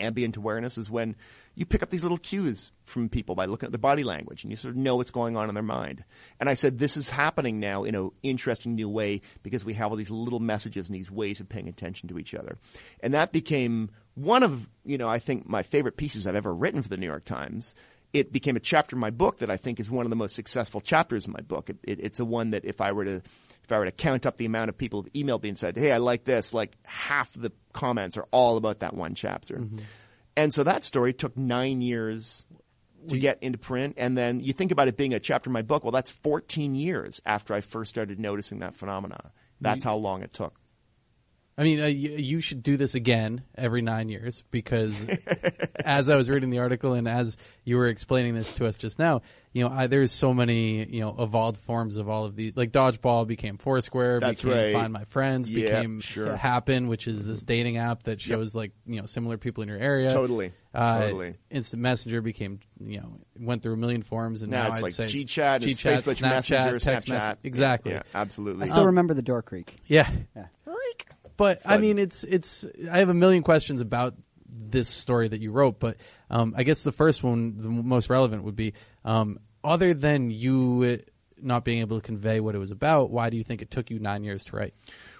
Ambient awareness is when you pick up these little cues from people by looking at their body language and you sort of know what's going on in their mind. And I said, this is happening now in an interesting new way because we have all these little messages and these ways of paying attention to each other. And that became one of, you know, I think my favorite pieces I've ever written for the New York Times it became a chapter in my book that I think is one of the most successful chapters in my book. It, it, it's a one that if I were to if I were to count up the amount of people who've emailed me and said, "Hey, I like this," like half the comments are all about that one chapter. Mm-hmm. And so that story took nine years to get into print, and then you think about it being a chapter in my book. Well, that's 14 years after I first started noticing that phenomena. That's how long it took. I mean, uh, you, you should do this again every nine years because, as I was reading the article and as you were explaining this to us just now, you know, I, there's so many, you know, evolved forms of all of these. Like dodgeball became Foursquare, That's became right. Find My Friends, Yeah, became sure. Happn, which is this dating app that shows like you know similar people in your area. Totally. Uh, Totally. Instant Messenger became, you know, went through a million forms, and Now now, it's I'd like say GChat, and GChat, Facebook Snapchat, Messenger, text Snapchat. mess- exactly. Yeah, absolutely. I still remember the Door Creak. Yeah. Yeah. But I mean, it's it's. I have a million questions about this story that you wrote, but um, I guess the first one, the most relevant, would be um, other than you not being able to convey what it was about. Why do you think it took you nine years to write?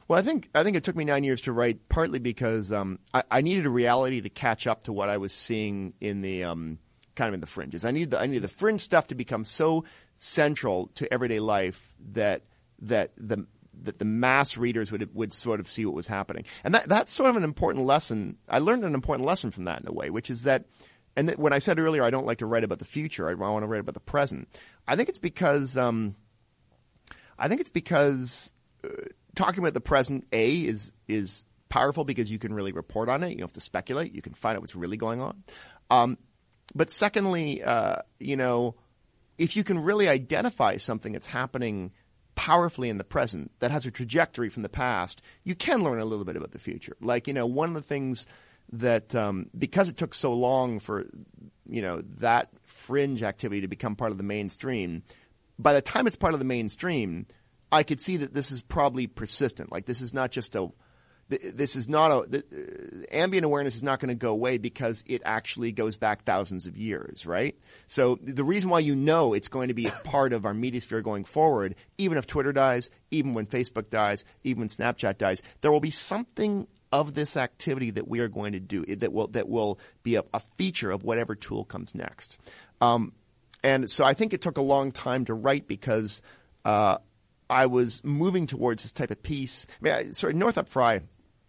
Well, I think I think it took me nine years to write, partly because um, I, I needed a reality to catch up to what I was seeing in the um, kind of in the fringes. I needed the, I needed the fringe stuff to become so central to everyday life that that the that the mass readers would would sort of see what was happening, and that that's sort of an important lesson. I learned an important lesson from that in a way, which is that. And that when I said earlier, I don't like to write about the future. I want to write about the present. I think it's because um, I think it's because uh, talking about the present, a is is powerful because you can really report on it. You don't have to speculate. You can find out what's really going on. Um, but secondly, uh, you know, if you can really identify something that's happening powerfully in the present that has a trajectory from the past, you can learn a little bit about the future. Like you know, one of the things that um, because it took so long for you know that fringe activity to become part of the mainstream, by the time it's part of the mainstream, I could see that this is probably persistent. Like this is not just a this is not a the, uh, ambient awareness is not going to go away because it actually goes back thousands of years, right? So the reason why you know it's going to be a part of our media sphere going forward, even if Twitter dies, even when Facebook dies, even when Snapchat dies, there will be something of this activity that we are going to do that will that will be a, a feature of whatever tool comes next. Um, and so I think it took a long time to write because uh, I was moving towards this type of piece. I mean, I, sorry, Northrop Frye,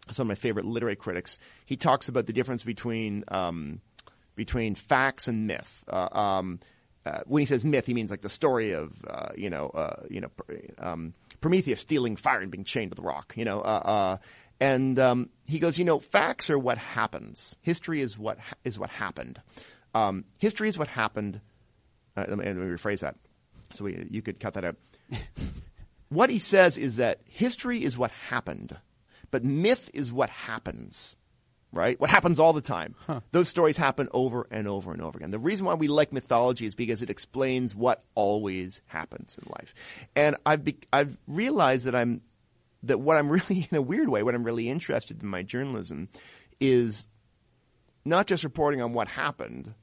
is one of my favorite literary critics. He talks about the difference between um, between facts and myth. Uh, um, uh, when he says myth, he means like the story of uh, you know uh, you know um, Prometheus stealing fire and being chained to the rock. You know, uh, uh, and um, he goes, you know, facts are what happens. History is what ha- is what happened. Um, history is what happened. Uh, let, me, let me rephrase that. So we, you could cut that out. what he says is that history is what happened, but myth is what happens. Right? What happens all the time. Those stories happen over and over and over again. The reason why we like mythology is because it explains what always happens in life. And I've be- I've realized that I'm that what I'm really in a weird way, what I'm really interested in my journalism is not just reporting on what happened,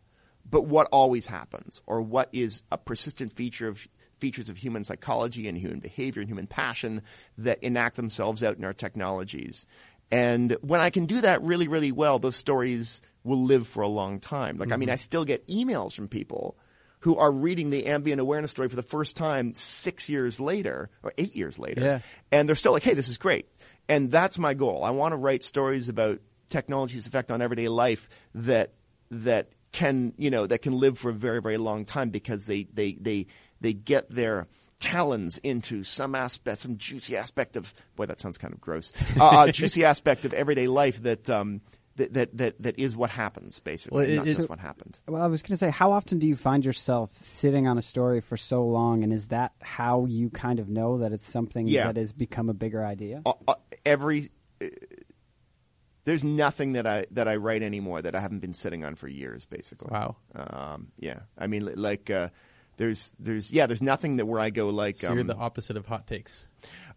but what always happens or what is a persistent feature of features of human psychology and human behavior and human passion that enact themselves out in our technologies. And when I can do that really, really well, those stories will live for a long time. Like, I mean, mm-hmm. I still get emails from people who are reading the ambient awareness story for the first time six years later or eight years later. Yeah. And they're still like, hey, this is great. And that's my goal. I want to write stories about technology's effect on everyday life that, that can, you know, that can live for a very, very long time because they, they, they, they get their talons into some aspect, some juicy aspect of, boy, that sounds kind of gross, uh, uh, juicy aspect of everyday life that, um, that, that, that, that is what happens, basically, Well, it- not it- just what happened. Well, I was going to say, how often do you find yourself sitting on a story for so long, and is that how you kind of know that it's something Yeah. that has become a bigger idea? uh, uh, every uh, there's nothing that I that I write anymore that I haven't been sitting on for years, basically. Wow. Um, yeah, I mean, like uh, there's there's yeah, there's nothing that where I go like So you're um, the opposite of hot takes.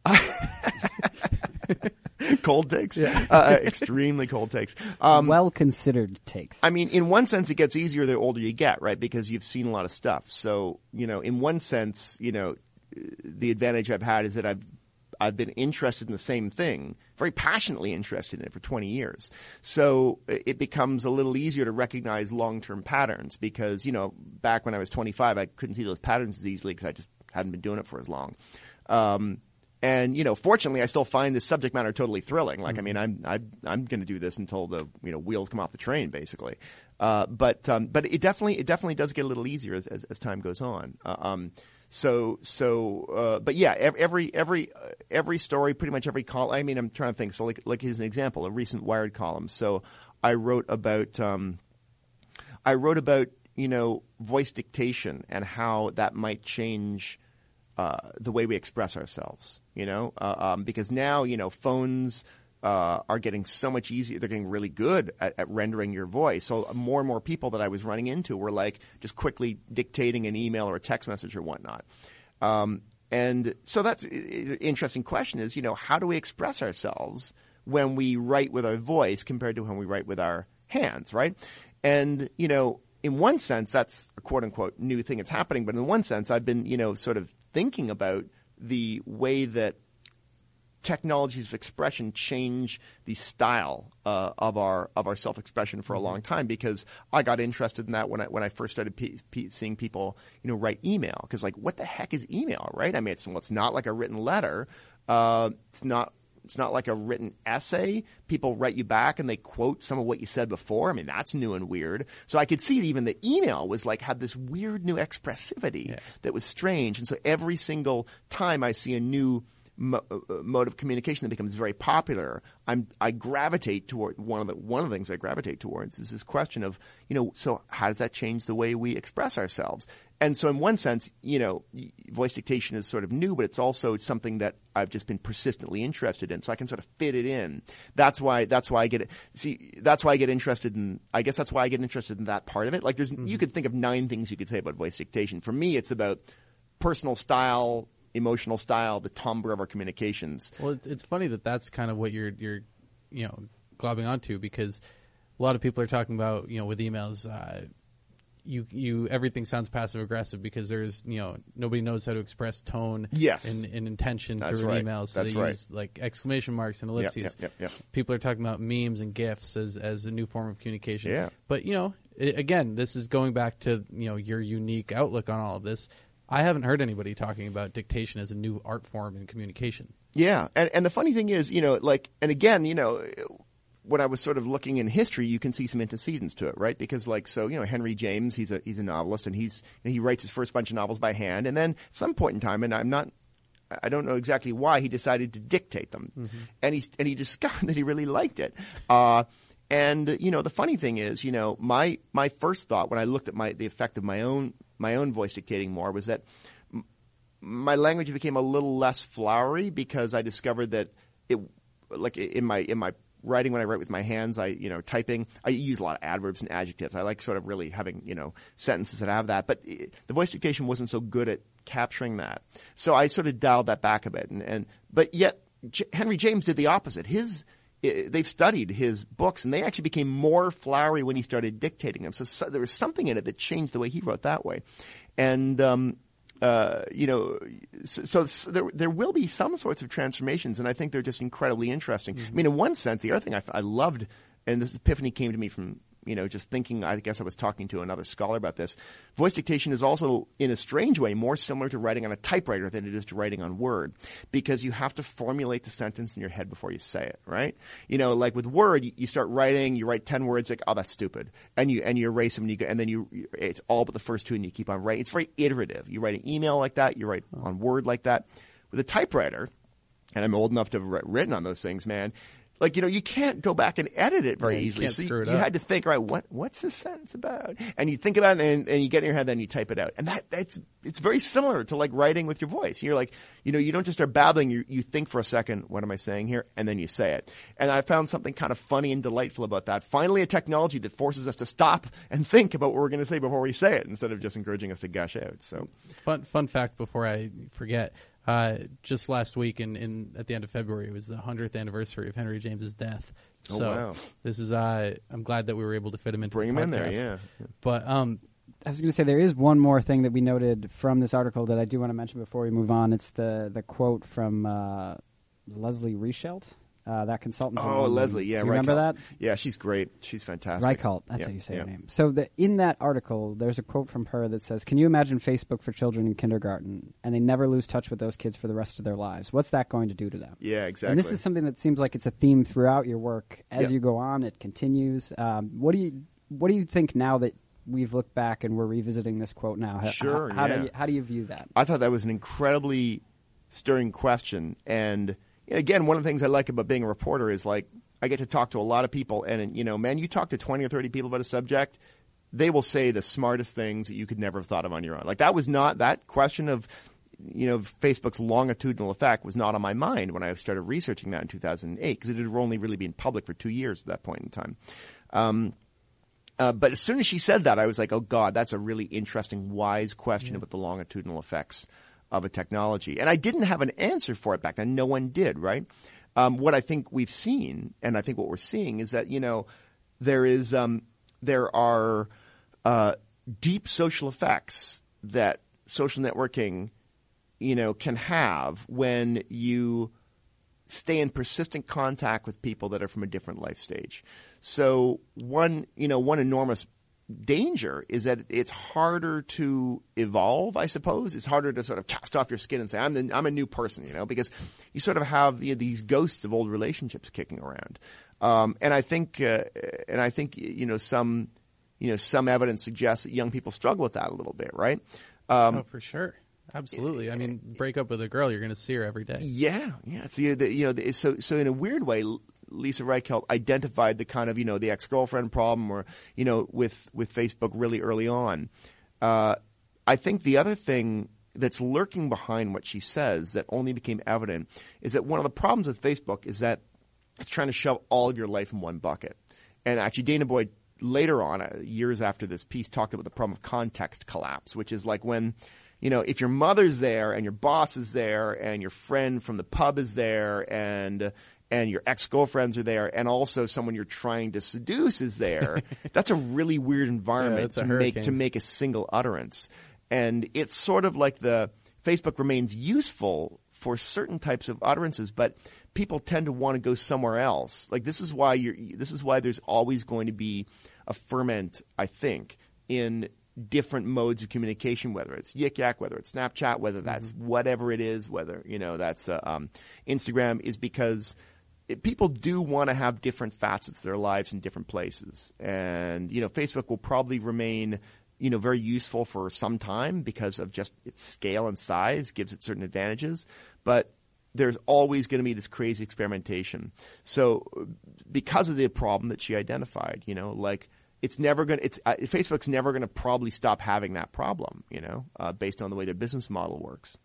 cold takes, uh, uh, extremely cold takes. Um, well considered takes. I mean, in one sense, it gets easier the older you get, right? Because you've seen a lot of stuff. So, you know, in one sense, you know, the advantage I've had is that I've I've been interested in the same thing, very passionately interested in it for 20 years. So it becomes a little easier to recognize long-term patterns because, you know, back when I was 25, I couldn't see those patterns as easily because I just hadn't been doing it for as long. Um, and you know, fortunately, I still find this subject matter totally thrilling. Like, I mean, I'm I'm I'm going to do this until the you know wheels come off the train, basically. Uh, but um, but it definitely it definitely does get a little easier as as, as time goes on. Uh, um, so so uh, but yeah, every every uh, every story, pretty much every column. I mean, I'm trying to think. So like like here's an example, a recent Wired column. So I wrote about. Um, I wrote about you know voice dictation and how that might change uh, the way we express ourselves. You know, uh, um, because now you know phones. Uh, are getting so much easier. They're getting really good at, at rendering your voice. So more and more people that I was running into were like just quickly dictating an email or a text message or whatnot. Um, and so that's an interesting question is, you know, how do we express ourselves when we write with our voice compared to when we write with our hands, right? And, you know, in one sense, that's a quote unquote new thing that's happening. But in one sense, I've been, you know, sort of thinking about the way that technologies of expression change the style uh, of our of our self expression for a long time because I got interested in that when I when I first started pe- pe- seeing people you know write email because like what the heck is email right I mean it's well, it's not like a written letter uh, it's not it's not like a written essay. People write you back and they quote some of what you said before. I mean, that's new and weird. So I could see that even the email was like had this weird new expressivity Yeah. that was strange. And so every single time I see a new mo- uh, mode of communication that becomes very popular, I'm I gravitate toward one of the one of the things I gravitate towards is this question of you know so how does that change the way we express ourselves? And so in one sense, you know, voice dictation is sort of new, but it's also something that I've just been persistently interested in. So I can sort of fit it in. That's why that's why I get see that's why I get interested in I guess that's why I get interested in that part of it. Like there's you could think of nine things you could say about voice dictation. For me it's about personal style, emotional style, the timbre of our communications. Well, it's, funny that that's kind of what you're you're you know globbing onto because a lot of people are talking about you know with emails. Uh, you you everything sounds passive aggressive because there's you know nobody knows how to express tone Yes. and, and intention That's through right. an email so That's they right. use like exclamation marks and ellipses yep, yep, yep. people are talking about memes and gifs as as a new form of communication Yeah. but you know i again this is going back to you know your unique outlook on all of this i haven't heard anybody talking about dictation as a new art form in communication Yeah, and and the funny thing is, you know, like, and again, you know, when I was sort of looking in history, you can see some antecedents to it, right? Because like, so you know, Henry James, he's a he's a novelist, and he's you know, he writes his first bunch of novels by hand, and then at some point in time, and I'm not. I don't know exactly why he decided to dictate them, and he and he discovered that he really liked it. Uh, and you know, the funny thing is, you know, my my first thought when I looked at my the effect of my own my own voice dictating more was that my language became a little less flowery because I discovered that it, like in my in my writing when I write with my hands, I you know typing, I use a lot of adverbs and adjectives. I like sort of really having you know sentences that have that, but eh, the voice dictation wasn't so good at capturing that. So I sort of dialed that back a bit, and, and but yet J- Henry James did the opposite. His they've studied his books, and they actually became more flowery when he started dictating them. So, so there was something in it that changed the way he wrote that way, and um, uh, you know, so, so, there there will be some sorts of transformations, and I think they're just incredibly interesting. I mean, in one sense, the other thing I, I loved, and this epiphany came to me from you know, just thinking, I guess I was talking to another scholar about this. Voice dictation is also, in a strange way, more similar to writing on a typewriter than it is to writing on Word because you have to formulate the sentence in your head before you say it, right? You know, like with Word, you, start writing, you write 10 words, like, oh, that's stupid. And you, and you erase them and you go, and then you, it's all but the first two and you keep on writing. It's very iterative. You write an email like that, you write on Word like that. With a typewriter, and I'm old enough to have written on those things, man like you know you can't go back and edit it very yeah, easily. So you, you had to think, right? What what's this sentence about? And you think about it, and, and you get in your head, then you type it out, and that that's it's very similar to like writing with your voice. You're like, you know, you don't just start babbling. You you think for a second, what am I saying here, and then you say it. And I found something kind of funny and delightful about that. Finally, a technology that forces us to stop and think about what we're going to say before we say it, instead of just encouraging us to gush out. So, fun fun fact before I forget. Uh, just last week, in, in at the end of February, it was the hundredth anniversary of Henry James's death. Oh, so wow. this is uh, I'm glad that we were able to fit him into bring the him in there. Yeah. But um, I was going to say there is one more thing that we noted from this article that I do want to mention before we move on. It's the the quote from uh, Leslie Reichelt, uh, that consultant. Oh, Leslie, yeah, you remember that? Yeah, she's great. She's fantastic. Reichelt, that's Yeah, how you say yeah. her name. So the, in that article, there's a quote from her that says, "Can you imagine Facebook for children in kindergarten, and they never lose touch with those kids for the rest of their lives? What's that going to do to them?" Yeah, exactly. And this is something that seems like it's a theme throughout your work. As Yeah. you go on, it continues. Um, what do you What do you think now that we've looked back and we're revisiting this quote now? How, Sure, How, how yeah. do you, How do you view that? I thought that was an incredibly stirring question. And again, one of the things I like about being a reporter is like I get to talk to a lot of people, and you know, man, you talk to twenty or thirty people about a subject, they will say the smartest things that you could never have thought of on your own. Like that was not that question of you know Facebook's longitudinal effect was not on my mind when I started researching that in 2008 because it had only really been public for two years at that point in time. Um, uh, but as soon as she said that, I was like, "Oh God, that's a really interesting, wise question about the longitudinal effects of a technology." And I didn't have an answer for it back then. No one did, right? Um, what I think we've seen, and I think what we're seeing, is that you know there is um, there are uh, deep social effects that social networking, you know, can have when you stay in persistent contact with people that are from a different life stage. So one, you know, one enormous danger is that it's harder to evolve, I suppose. It's harder to sort of cast off your skin and say, I'm the, I'm a new person, you know, because you sort of have you know, these ghosts of old relationships kicking around. Um, and I think, uh, and I think, you know, some, you know, some evidence suggests that young people struggle with that a little bit, right? Um, oh, for sure, absolutely. I mean, break up with a girl, you're going to see her every day. Yeah, yeah. The you know so so in a weird way, Leisa Reichelt identified the kind of you know the ex girlfriend problem, or you know with with Facebook really early on. Uh, I think the other thing that's lurking behind what she says that only became evident is that one of the problems with Facebook is that it's trying to shove all of your life in one bucket. And actually, danah boyd later on, uh, years after this piece, talked about the problem of context collapse, which is like when, you know, if your mother's there and your boss is there and your friend from the pub is there and and your ex-girlfriends are there and also someone you're trying to seduce is there, that's a really weird environment a to make to make a single utterance. And it's sort of like the Facebook remains useful for certain types of utterances, but people tend to want to go somewhere else. Like this is why you're, this is why there's always going to be a ferment, I think, in different modes of communication, whether it's Yik Yak, whether it's Snapchat, whether that's whatever it is, whether, you know, that's, uh, um, Instagram is because people do want to have different facets of their lives in different places. And, you know, Facebook will probably remain, you know, very useful for some time because of just its scale and size gives it certain advantages. But there's always going to be this crazy experimentation. So because of the problem that she identified, you know, like it's never going to, it's, uh, Facebook's never going to probably stop having that problem, you know, uh, based on the way their business model works.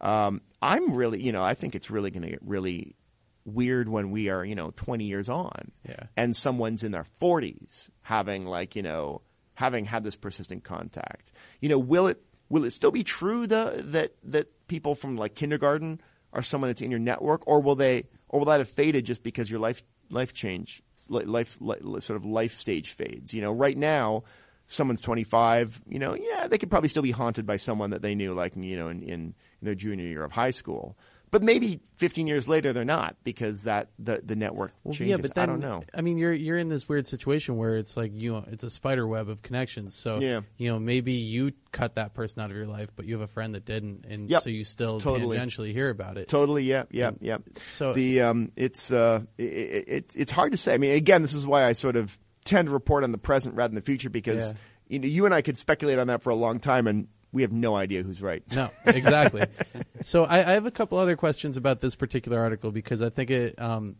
Um, I'm really, you know, I think it's really going to get really weird when we are, you know, 20 years on Yeah. and someone's in their 40s having like, you know, having had this persistent contact. You know, will it, will it still be true that, that people from like kindergarten are someone that's in your network or will they, or will that have faded just because your life, life change, li- life, sort of life stage fades? You know, right now, someone's 25, you know, yeah, they could probably still be haunted by someone that they knew, like you know, in, in their junior year of high school. But maybe 15 years later they're not because that the the network Well, changes. yeah, but then I don't know. I mean, you're you're in this weird situation where it's like you know, it's a spider web of connections. So Yeah. you know, maybe you cut that person out of your life, but you have a friend that didn't, and Yep. so you still Totally. tangentially hear about it. Totally, yeah, yeah, yeah. so- the um, it's uh, it, it, it's hard to say. I mean, again, this is why I sort of tend to report on the present rather than the future because Yeah. you know you and I could speculate on that for a long time, and we have no idea who's right. No, exactly. so I, I have a couple other questions about this particular article because I think it. Um,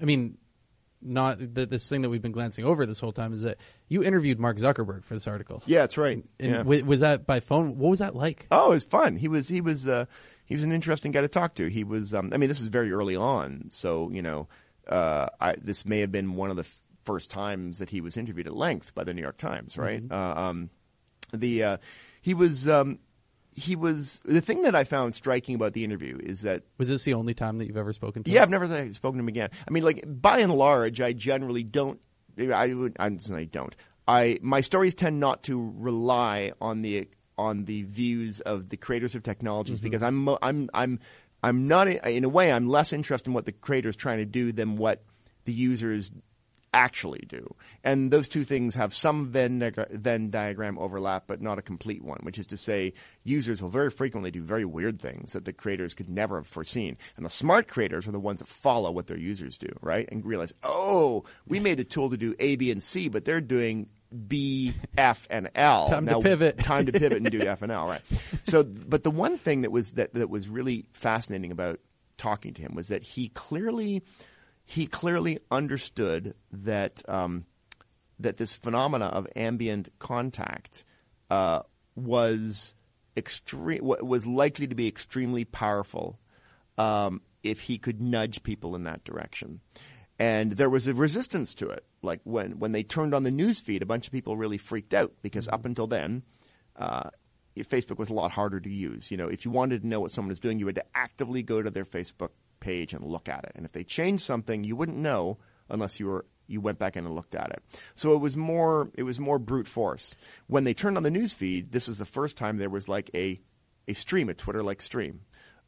I mean, not the, this thing that we've been glancing over this whole time is that you interviewed Mark Zuckerberg for this article. Yeah, that's right. And yeah. wa- was that by phone? What was that like? Oh, it was fun. He was he was uh, he was an interesting guy to talk to. He was. Um, I mean, this is very early on, so you know, uh, I, this may have been one of the f- first times that he was interviewed at length by the New York Times. Right. Uh, um, the uh, he was. Um, he was the thing that I found striking about the interview is that Was this the only time that you've ever spoken to? Him? Yeah, him? I've never spoken to him again. I mean, like by and large, I generally don't. I would. I don't. I my stories tend not to rely on the on the views of the creators of technologies because I'm I'm I'm I'm not in a way I'm less interested in what the creator is trying to do than what the users actually do. And those two things have some Venn, Venn diagram overlap, but not a complete one, which is to say users will very frequently do very weird things that the creators could never have foreseen. And the smart creators are the ones that follow what their users do, right? And realize, oh, we made the tool to do A, B, and C, but they're doing B, F, and L. Time to pivot. Time to pivot and do F and L, right? So, but the one thing that was that that was really fascinating about talking to him was that he clearly he clearly understood that um, that this phenomena of ambient contact uh, was extreme was likely to be extremely powerful um, if he could nudge people in that direction. And there was a resistance to it. Like when, when they turned on the news feed, a bunch of people really freaked out because up until then, uh, Facebook was a lot harder to use. You know, if you wanted to know what someone is doing, you had to actively go to their Facebook page and look at it. And if they changed something, you wouldn't know unless you were you went back in and looked at it. So it was more it was more brute force. When they turned on the news feed, this was the first time there was like a a stream, a Twitter like stream,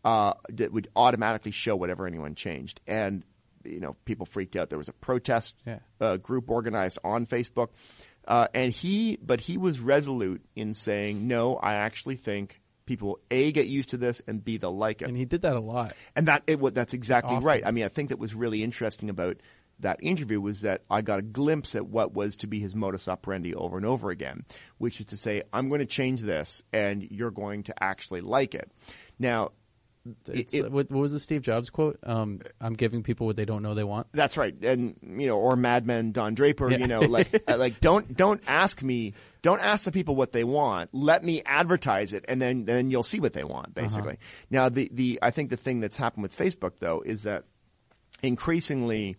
uh, that would automatically show whatever anyone changed. And you know, people freaked out. There was a protest Yeah. uh, group organized on Facebook, uh, and he, but he was resolute in saying, "No, I actually think people a get used to this, and b they'll like it." and he did that a lot. And that it, what that's exactly Often. right. I mean, I think that was really interesting about that interview was that I got a glimpse at what was to be his modus operandi over and over again, which is to say, I'm going to change this, and you're going to actually like it. Now, It- uh, what, was the Steve Jobs quote? Um, I'm giving people what they don't know they want. That's right, and you know, or Mad Men Don Draper. Yeah. You know, like uh, like don't don't ask me, don't ask the people what they want. Let me advertise it, and then then you'll see what they want. Basically, now the the I think the thing that's happened with Facebook though is that increasingly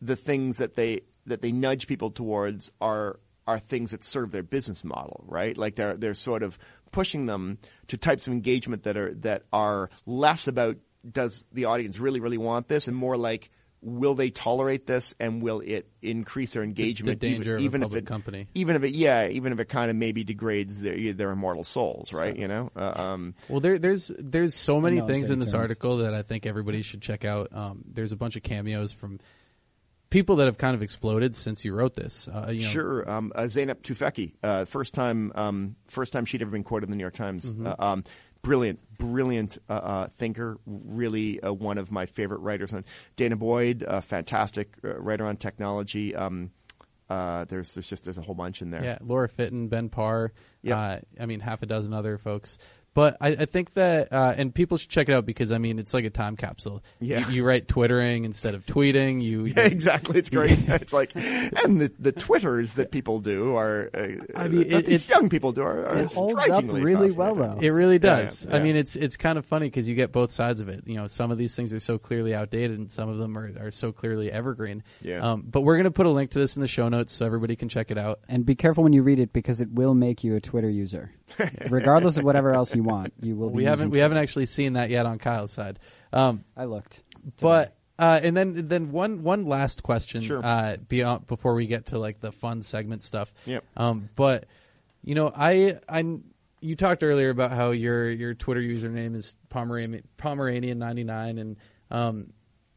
the things that they that they nudge people towards are are things that serve their business model, right? Like they're they're sort of pushing them to types of engagement that are that are less about does the audience really really want this and more like will they tolerate this and will it increase their engagement danger of even, a even if public it company. even if it yeah even if it kind of maybe degrades their their immortal souls right you know uh, um Well, there, there's there's so many No, things in this terms. article that I think everybody should check out. Um, there's a bunch of cameos from people that have kind of exploded since you wrote this. Uh, you know, Sure. Um, uh, Zeynep Tufekci, uh, first time, um, first time she'd ever been quoted in the New York Times. Mm-hmm. Uh, um, brilliant, brilliant uh, uh, thinker. Really, uh, one of my favorite writers. On danah boyd, fantastic uh, writer on technology. Um, uh, there's, there's just there's a whole bunch in there. Yeah, Laura Fitton, Ben Parr. Yep. Uh, I mean, half a dozen other folks. But I, I think that, uh, and people should check it out because I mean, it's like a time capsule. Yeah. You, you write twittering instead of tweeting. You, Yeah, exactly. It's great. it's like, and the, the twitters that people do are, uh, I mean, that it- these it's- young people do are, are It holds up really well, though. It really Yeah, does. yeah. I mean, it's it's kind of funny because you get both sides of it. You know, some of these things are so clearly outdated, and some of them are, are so clearly evergreen. Yeah. Um, but we're gonna put a link to this in the show notes so everybody can check it out. And be careful when you read it because it will make you a Twitter user, regardless of whatever else you want. You will. Be We haven't we haven't actually seen that yet on Kyle's side. Um, I looked. but Uh, and then then one one last question Sure. uh, beyond before we get to like the fun segment stuff. Yep. Um, but you know, I I you talked earlier about how your your Twitter username is Pomeranian Pomeranian ninety nine, and um,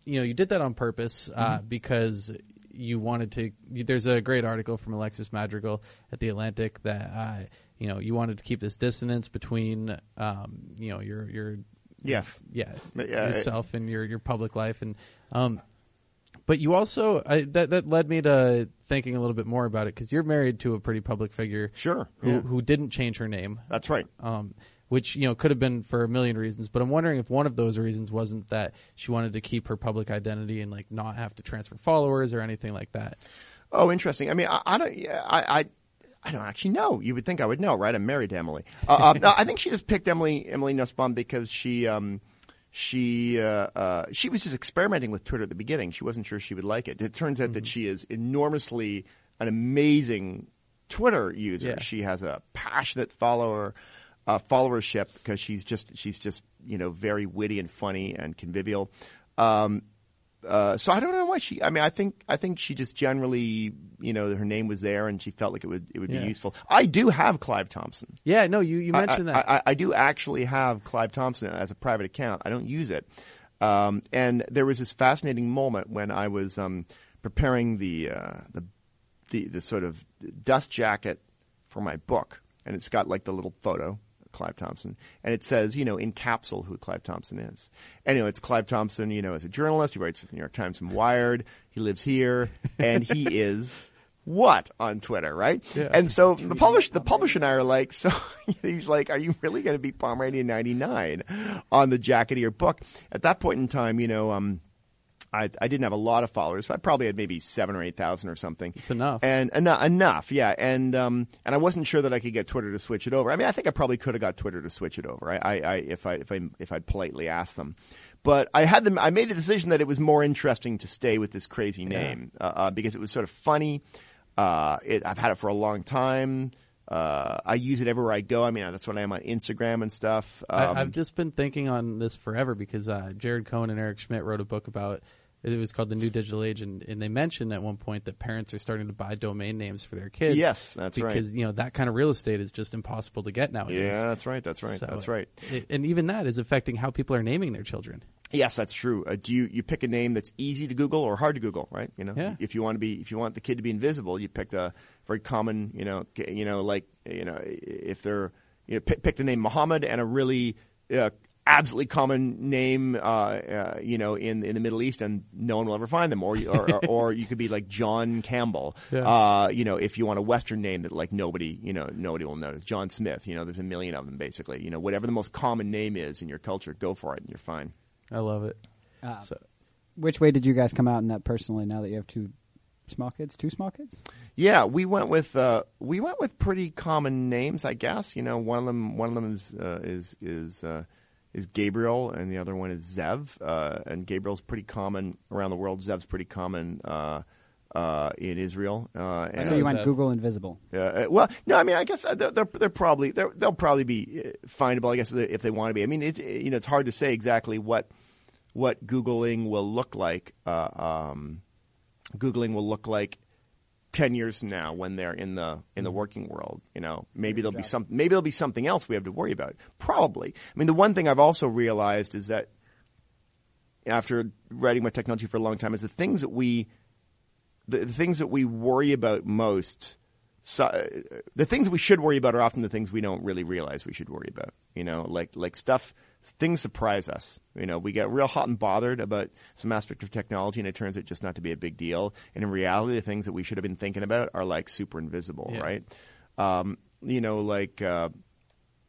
you know you did that on purpose uh, Mm-hmm. because you wanted to. You, there's a great article from Alexis Madrigal at the Atlantic that uh, you know you wanted to keep this dissonance between um, you know your your Yes. yeah, yeah, yourself and your your public life and um but you also I, that that led me to thinking a little bit more about it because you're married to a pretty public figure Sure. who, Yeah. who didn't change her name That's right. um which you know could have been for a million reasons but i'm wondering if one of those reasons wasn't that she wanted to keep her public identity and like not have to transfer followers or anything like that Oh, interesting. I mean, I, I don't. Yeah, I, I, I don't actually know. You would think I would know, right? I'm married to Emily. Uh, uh, I think she just picked Emily Emily Nussbaum because she um, she uh, uh, she was just experimenting with Twitter at the beginning. She wasn't sure she would like it. It turns out that she is enormously an amazing Twitter user. Yeah. She has a passionate follower uh, followership because she's just she's just you know very witty and funny and convivial. Um, uh, so I don't know why she. I mean, I think I think she just generally, you know, her name was there and she felt like it would it would Yeah. be useful. I do have Clive Thompson. yeah no you you mentioned I, that I, I do actually have Clive Thompson as a private account. I don't use it. Um, and there was this fascinating moment when I was um, preparing the, uh, the the the sort of dust jacket for my book, and it's got like the little photo. Clive Thompson, and it says, you know, in capsule who Clive Thompson is. Anyway, it's Clive Thompson, you know, as a journalist. He writes for the New York Times and Wired. He lives here, and he is what on Twitter, right? Yeah. And so the publisher, the publisher and I are like, so he's like, are you really going to be Pomeranian 99 on the jacket of your book? At that point in time, you know, um, I, I didn't have a lot of followers, but I probably had maybe seven or eight thousand or something. It's enough. And enough, enough, yeah. And um, and I wasn't sure that I could get Twitter to switch it over. I mean, I think I probably could have got Twitter to switch it over. I, I, I if I if I if I'd politely asked them. But I had them. I made the decision that it was more interesting to stay with this crazy name uh, uh, because it was sort of funny. Uh, it, I've had it for a long time. Uh, I use it everywhere I go. I mean, that's what I am on Instagram and stuff. Um, I, I've just been thinking on this forever because uh, Jared Cohen and Eric Schmidt wrote a book about it was called The New Digital Age, and, and they mentioned at one point that parents are starting to buy domain names for their kids. Yes, that's right. because you know that kind of real estate is just impossible to get nowadays. yeah, that's right. That's right. So that's right. it- and even that is affecting how people are naming their children. Yes, that's true. Uh, do you you pick a name that's easy to Google or hard to Google, right? You know, Yeah. if you want to be if you want the kid to be invisible, you pick a very common, you know, you know, like you know, if they're you know, pick, pick the name Muhammad and a really uh, absolutely common name, uh, uh, you know, in in the Middle East, and no one will ever find them. Or you- or, or, or you could be like John Campbell. Yeah. Uh, you know, if you want a Western name that like nobody, you know, nobody will notice. John Smith. You know, there's a million of them basically. You know, whatever the most common name is in your culture, go for it, and you're fine. I love it. Uh, So, Which way did you guys come out in that personally? Now that you have two small kids, two small kids. Yeah, we went with uh, we went with pretty common names, I guess. You know, one of them one of them is uh, is is uh, is Gabriel, and the other one is Zev. Uh, and Gabriel's pretty common around the world. Zev's pretty common uh, uh, in Israel. Uh, and So you was went that? Google Invisible. uh, uh, well, no, I mean, I guess uh, they're they're, they're probably they're, they'll probably be uh, findable. I guess if they, if they want to be. I mean, it's you know it's hard to say exactly what what googling will look like. Uh, um, googling will look like ten years from now when they're in the in the working world. You know, maybe there'll be some maybe there'll be something else we have to worry about. Probably. I mean, the one thing I've also realized is that after writing about technology for a long time is the things that we the, the things that we worry about most so, uh, the things we should worry about are often the things we don't really realize we should worry about. You know, like like stuff, things surprise us. You know, we get real hot and bothered about some aspect of technology, and it turns out just not to be a big deal. And in reality, the things that we should have been thinking about are like super invisible, Yeah. right? Um, you know, like uh,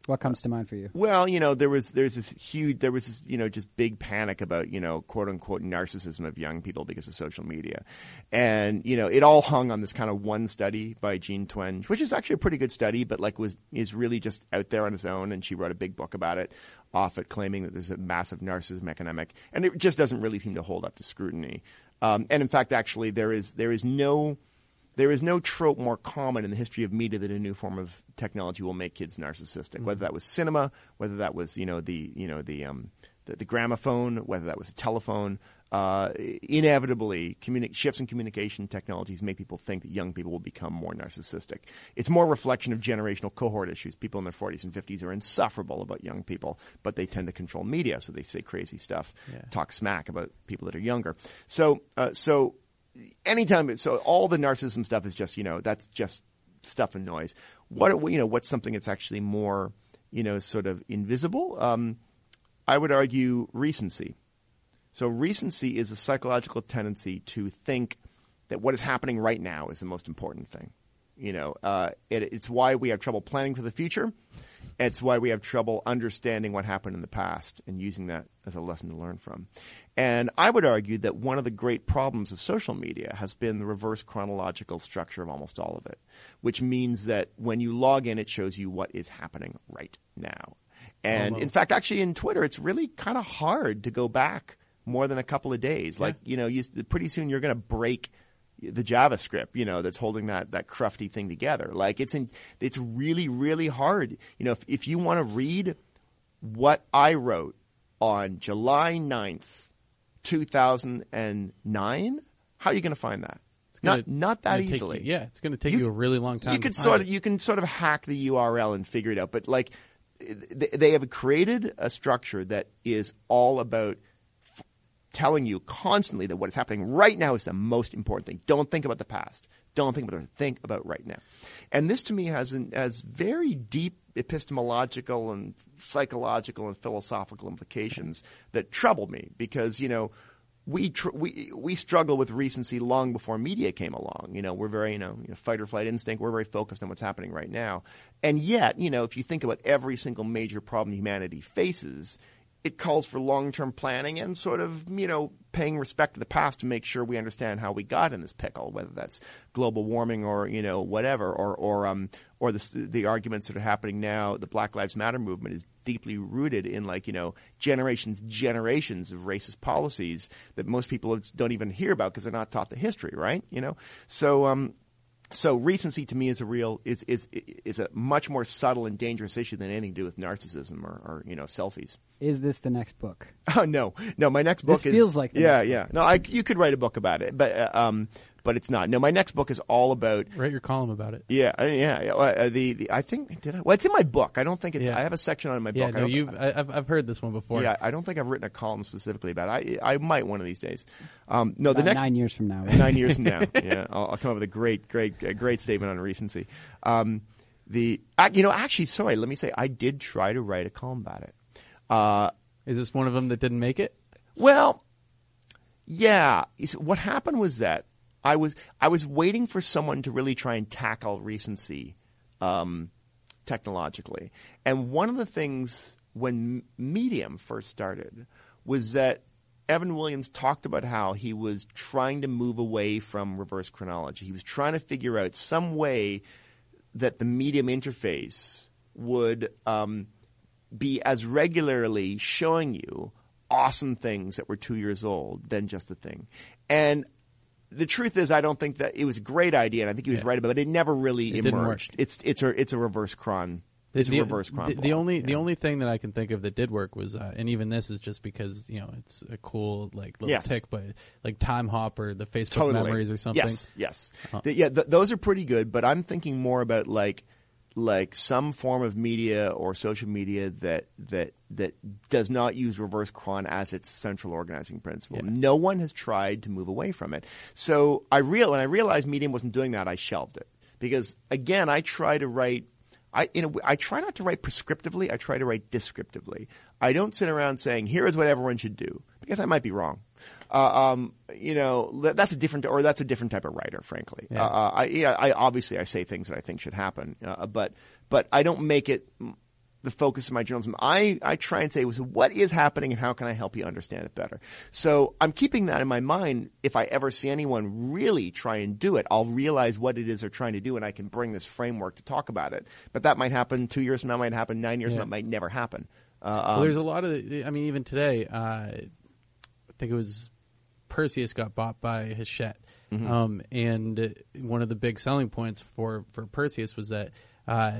What comes to mind for you? well, you know, there was there's this huge there was this, you know just big panic about you know quote unquote narcissism of young people because of social media, and you know it all hung on this kind of one study by Jean Twenge, which is actually a pretty good study, but like was is really just out there on its own, and she wrote a big book about it, off at claiming that there's a massive narcissism epidemic, and it just doesn't really seem to hold up to scrutiny, um, and in fact, actually there is there is no there is no trope more common in the history of media that a new form of technology will make kids narcissistic. Whether that was cinema, whether that was you know the you know the um, the, the gramophone, whether that was a telephone. Uh, inevitably, communi- shifts in communication technologies make people think that young people will become more narcissistic. It's more reflection of generational cohort issues. People in their 40s and 50s are insufferable about young people, but they tend to control media, so they say crazy stuff, Yeah. talk smack about people that are younger. So, uh, so anytime, so all the narcissism stuff is just, you know, that's just stuff and noise. What, you know, what's something that's actually more, you know, sort of invisible? Um, I would argue recency. So recency is a psychological tendency to think that what is happening right now is the most important thing. You know, uh, it, it's why we have trouble planning for the future. It's why we have trouble understanding what happened in the past and using that as a lesson to learn from. And I would argue that one of the great problems of social media has been the reverse chronological structure of almost all of it, which means that when you log in, it shows you what is happening right now. And in fact, actually, in Twitter, it's really kind of hard to go back more than a couple of days. Like, you know, you, pretty soon you're going to break the JavaScript, you know, that's holding that, that crufty thing together. Like it's in, it's really, really hard. You know, if, if you want to read what I wrote on July 9th, 2009, how are you going to find that? It's gonna- not, not that easily. you- yeah, it's going to take you, a really long time. You find sort of you can sort of hack the URL and figure it out, but like they, they have created a structure that is all about telling you constantly that what is happening right now is the most important thing. Don't think about the past. Don't think about the think about right now. And this to me has an, has very deep epistemological and psychological and philosophical implications that trouble me because you know we tr- we we struggle with recency long before media came along. You know, we're very you know, you know fight or flight instinct. We're very focused on what's happening right now, and yet you know if you think about every single major problem humanity faces, it calls for long term planning and sort of you know paying respect to the past to make sure we understand how we got in this pickle, whether that's global warming or you know whatever, or or um or the the arguments that are happening now. The Black Lives Matter movement is deeply rooted in like you know generations generations of racist policies that most people don't even hear about because they're not taught the history right you know so um so recency to me is a real is is is a much more subtle and dangerous issue than anything to do with narcissism or, or you know selfies. Is this the next book? oh no. No my next book This is feels like yeah yeah. no I you could write a book about it but uh, um but it's not no my next book is all about Write your column about it. yeah uh, yeah yeah, uh, the, the I think did I well it's in my book I don't think it's Yeah. I have a section on it in my Yeah, book I no, don't- you've I, I've I've heard this one before. yeah, I don't think I've written a column specifically about it. I I might one of these days. Um, no, the About next nine years from now. nine years from now, yeah, I'll, I'll come up with a great, great, great statement on recency. Um, the you know, actually, sorry, let me say, I did try to write a column about it. Uh, Is this one of them that didn't make it? well, yeah. What happened was that I was I was waiting for someone to really try and tackle recency um, technologically, and one of the things when Medium first started was that Evan Williams talked about how he was trying to move away from reverse chronology. He was trying to figure out some way that the Medium interface would um, be as regularly showing you awesome things that were two years old than just a thing. And the truth is, I don't think that it was a great idea, and I think he was Yeah. right about it. It never really It emerged. It's it's a it's a reverse chron. It's a reverse chron. The, the only the only thing that I can think of that did work was, uh, and even this is just because you know it's a cool like little Yes. tick, but like Timehop or, the Facebook totally. memories or something. Yes, yes. Uh-huh. The- yeah, th- those are pretty good. But I'm thinking more about like like some form of media or social media that that that does not use reverse chron as its central organizing principle. Yeah. No one has tried to move away from it. So I real when I realized Medium wasn't doing that, I shelved it because again, I try to write. I you know I try not to write prescriptively. I try to write descriptively. I don't sit around saying here is what everyone should do because I might be wrong. Uh, um, you know that, that's a different or that's a different type of writer, frankly. Yeah. Uh, I, yeah, I obviously I say things that I think should happen, uh, but but I don't make it the focus of my journalism. I, I try and say, what is happening and how can I help you understand it better? So I'm keeping that in my mind. If I ever see anyone really try and do it, I'll realize what it is they're trying to do and I can bring this framework to talk about it. But that might happen two years from now, might happen nine years Yeah. from now, might never happen. Uh, Well, um, there's a lot of. I mean, even today, uh, think it was Perseus got bought by Hachette, Mm-hmm. um, and one of the big selling points for for Perseus was that uh,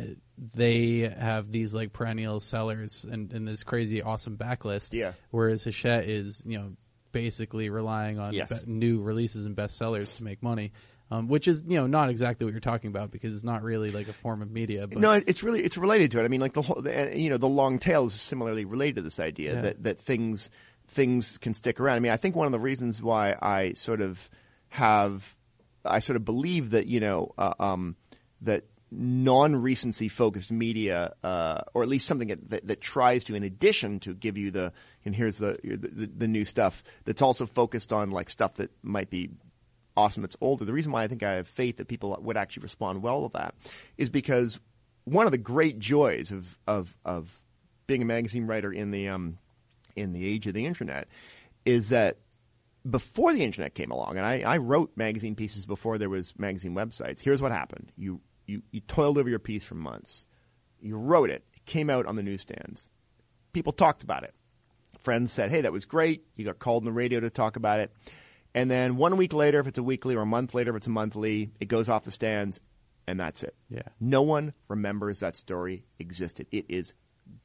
they have these like perennial sellers and, and this crazy awesome backlist. Yeah. Whereas Hachette is, you know, basically relying on Yes. be- new releases and bestsellers to make money. Um, which is, you know, not exactly what you're talking about because it's not really like a form of media. But No, it's really it's related to it. I mean, like the whole, the, you know, the long tail is similarly related to this idea Yeah. that that things things can stick around. I mean, I think one of the reasons why I sort of have I sort of believe that you know uh, um, that non-recency focused media, uh, or at least something that, that, that tries to, in addition to give you the and here's the, the the new stuff that's also focused on like stuff that might be awesome that's older. The reason why I think I have faith that people would actually respond well to that is because one of the great joys of of of being a magazine writer in the um in the age of the internet is that before the internet came along, and I, I wrote magazine pieces before there was magazine websites. Here's what happened: you you you toiled over your piece for months, you wrote it, it came out on the newsstands, people talked about it. Friends said, "Hey, that was great." You got called on the radio to talk about it, and then one week later, if it's a weekly, or a month later, if it's a monthly, it goes off the stands, and that's it. Yeah. No one remembers that story existed. It is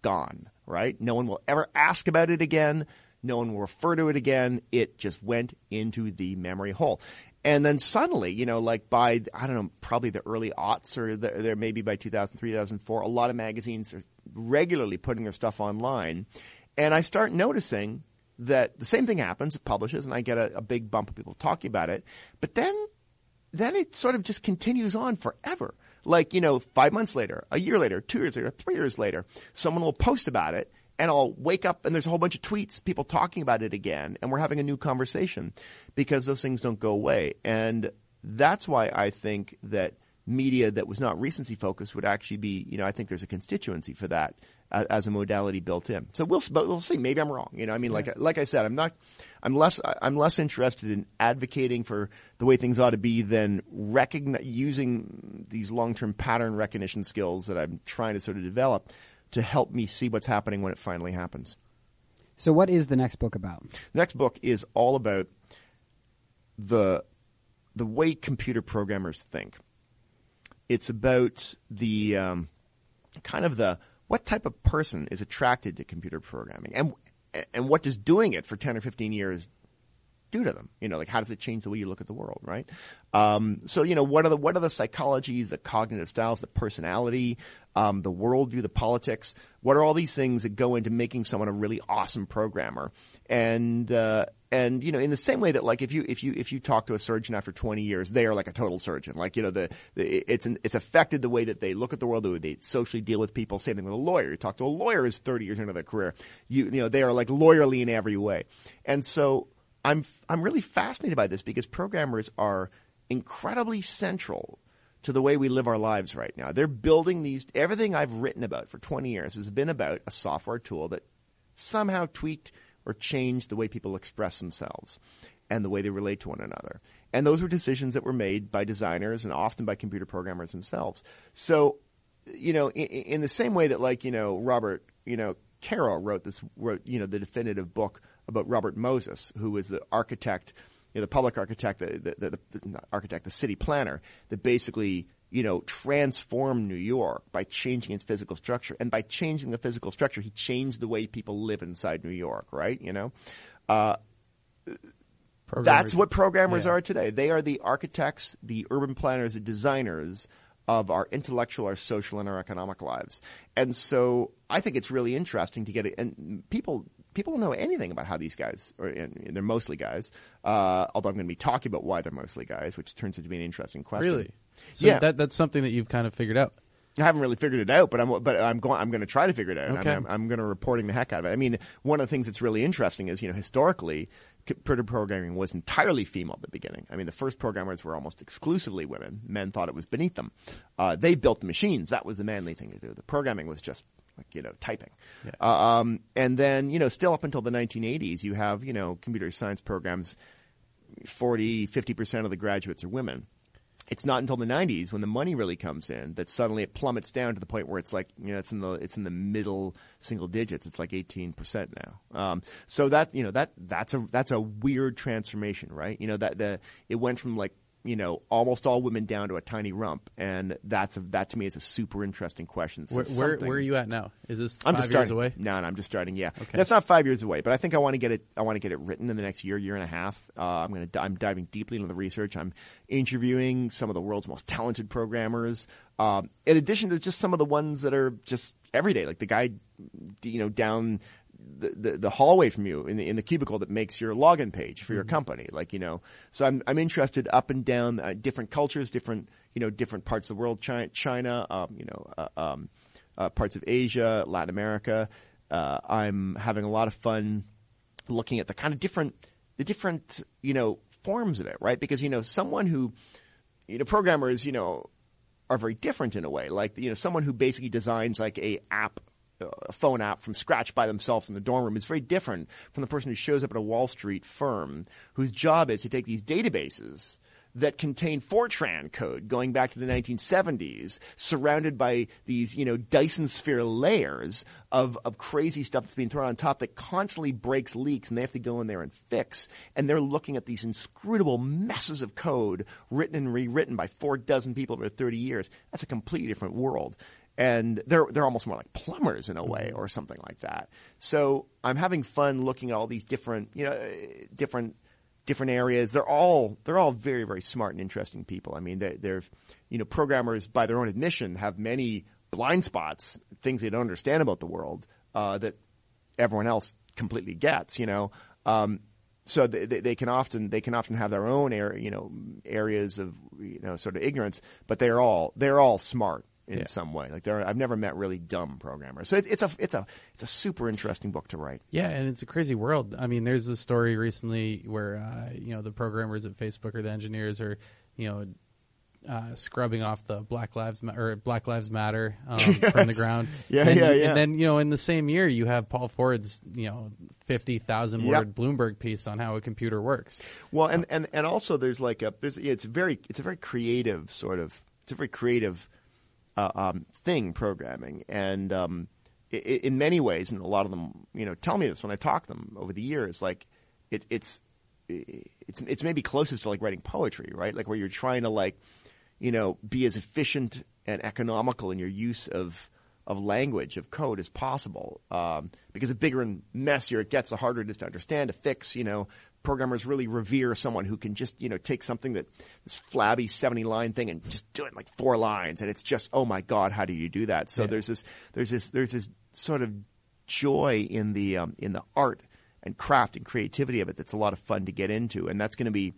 gone, right? No one will ever ask about it again. No one will refer to it again. It just went into the memory hole. And then suddenly, you know, like by, I don't know, probably the early aughts or the, there maybe by 2003, 2004, a lot of magazines are regularly putting their stuff online. And I start noticing that the same thing happens, it publishes, and I get a, a big bump of people talking about it. But then then it sort of just continues on forever. Like, you know, five months later, a year later, two years later, three years later, someone will post about it and I'll wake up and there's a whole bunch of tweets, people talking about it again, and we're having a new conversation because those things don't go away. And that's why I think that media that was not recency focused would actually be, you know, I think there's a constituency for that as a modality built in. So we'll, but we'll see. Maybe I'm wrong. You know, I mean, like, like I said, I'm not, I'm less, I'm less interested in advocating for the way things ought to be than recogni- using these long-term pattern recognition skills that I'm trying to sort of develop to help me see what's happening when it finally happens. So, what is the next book about? The next book is all about the the way computer programmers think. It's about the um, kind of the what type of person is attracted to computer programming, and and what does doing it for ten or fifteen years do to them? You know, like how does it change the way you look at the world, right? Um, so you know, what are the what are the psychologies, the cognitive styles, the personality, um, the worldview, the politics? What are all these things that go into making someone a really awesome programmer? And uh, and you know, in the same way that like if you if you if you talk to a surgeon after 20 years, they are like a total surgeon. Like you know, the, the it's an, it's affected the way that they look at the world, the way they socially deal with people. Same thing with a lawyer. You talk to a lawyer who's 30 years into their career. You you know, they are like lawyerly in every way. And so I'm I'm really fascinated by this because programmers are incredibly central to the way we live our lives right now. They're building these everything I've written about for 20 years has been about a software tool that somehow tweaked or changed the way people express themselves and the way they relate to one another. And those were decisions that were made by designers and often by computer programmers themselves. So, you know, in, in the same way that like, you know, Robert, you know, Caro wrote this, wrote, you know, the definitive book about Robert Moses, who was the architect, you know, the public architect, the, the, the, the not architect, the city planner that basically, you know, transformed New York by changing its physical structure. And by changing the physical structure, he changed the way people live inside New York, right? You know? Uh, that's what programmers Yeah. are today. They are the architects, the urban planners, the designers of our intellectual, our social, and our economic lives. And so I think it's really interesting to get it. And people people don't know anything about how these guys, or they're mostly guys. Uh, although I'm going to be talking about why they're mostly guys, which turns out to be an interesting question. Really? So Yeah. that that's something that you've kind of figured out. I haven't really figured it out, but I'm but I'm going I'm going to try to figure it out. Okay. I'm, I'm, I'm going to reporting the heck out of it. I mean, one of the things that's really interesting is you know historically computer programming was entirely female at the beginning. I mean, the first programmers were almost exclusively women. Men thought it was beneath them. Uh, they built the machines. That was the manly thing to do. The programming was just like you know typing. Uh, um, and then you know still up until the 1980s, you have you know computer science programs. 40, 50 percent of the graduates are women it's not until the 90s when the money really comes in that suddenly it plummets down to the point where it's like you know it's in the it's in the middle single digits it's like 18% now um, so that you know that that's a that's a weird transformation right you know that the it went from like you know, almost all women down to a tiny rump, and that's a, that to me is a super interesting question. Where, where, where are you at now? Is this I'm five just years starting. away? No, no, I'm just starting. Yeah, Okay. that's not five years away, but I think I want to get it. I want to get it written in the next year, year and a half. Uh, I'm gonna. I'm diving deeply into the research. I'm interviewing some of the world's most talented programmers. Um, in addition to just some of the ones that are just everyday, like the guy, you know, down the, the, the hallway from you in the in the cubicle that makes your login page for your company. Like you know, so I'm I'm interested up and down uh, different cultures, different you know different parts of the world, China, China um, you know, uh, um, uh, parts of Asia, Latin America. Uh, I'm having a lot of fun looking at the kind of different the different you know forms of it, right? Because you know someone who you know programmers you know are very different in a way. Like you know someone who basically designs like a app a phone app from scratch by themselves in the dorm room is very different from the person who shows up at a Wall Street firm whose job is to take these databases that contain Fortran code going back to the 1970s, surrounded by these, you know, Dyson sphere layers of, of crazy stuff that's being thrown on top that constantly breaks leaks and they have to go in there and fix. And they're looking at these inscrutable messes of code written and rewritten by four dozen people over 30 years. That's a completely different world and they're they're almost more like plumbers in a way or something like that. So I'm having fun looking at all these different you know different different areas. They're all they're all very very smart and interesting people. I mean they, they're you know programmers by their own admission have many blind spots, things they don't understand about the world uh, that everyone else completely gets. You know. Um, so they, they they can often they can often have their own area, you know, areas of you know sort of ignorance, but they're all they're all smart in Yeah. some way. Like there, I've never met really dumb programmers. So it, it's a it's a it's a super interesting book to write. Yeah, and it's a crazy world. I mean, there's a story recently where uh, you know the programmers at Facebook or the engineers are, you know, uh, scrubbing off the Black Lives Ma- or Black Lives Matter um, from the ground. Yeah, and, yeah, yeah. And then you know, in the same year, you have Paul Ford's you know fifty thousand Yep. word Bloomberg piece on how a computer works. Well, and, and, and also there's like a there's, it's very it's a very creative sort of it's a very creative uh, um, thing programming, and um, i i in many ways, and a lot of them you know tell me this when I talk to them over the years, like it, it's it's it's maybe closest to like writing poetry, right? Like where you're trying to like you know be as efficient and economical in your use of of language of code as possible um, because the bigger and messier it gets, the harder it is to understand to fix. You know, programmers really revere someone who can just you know take something that this flabby seventy line thing and just do it in like four lines, and it's just oh my god, how do you do that? So Yeah. there's this there's this there's this sort of joy in the um, in the art and craft and creativity of it that's a lot of fun to get into, and that's going to be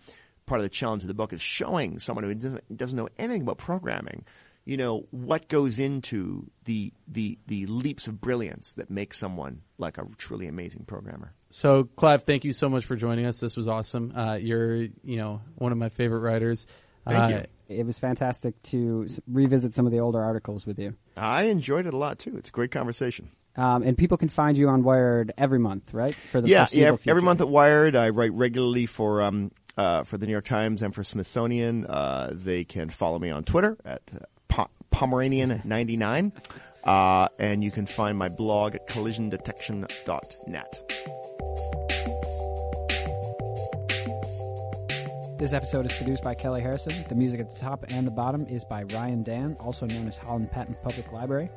part of the challenge of the book is showing someone who doesn't, doesn't know anything about programming, you know, what goes into the the the leaps of brilliance that make someone like a truly amazing programmer. So, Clive, thank you so much for joining us. This was awesome. Uh, you're you know one of my favorite writers. Thank uh, you. It was fantastic to revisit some of the older articles with you. I enjoyed it a lot too. It's a great conversation. Um, and people can find you on Wired every month, right? For the yeah, yeah. Every future. month at Wired, I write regularly for um uh, for the New York Times and for Smithsonian. Uh, they can follow me on Twitter at uh, po- Pomeranian99, uh, and you can find my blog at collisiondetection.net. This episode is produced by Kelly Harrison. The music at the top and the bottom is by Ryan Dan, also known as Holland Patent Public Library.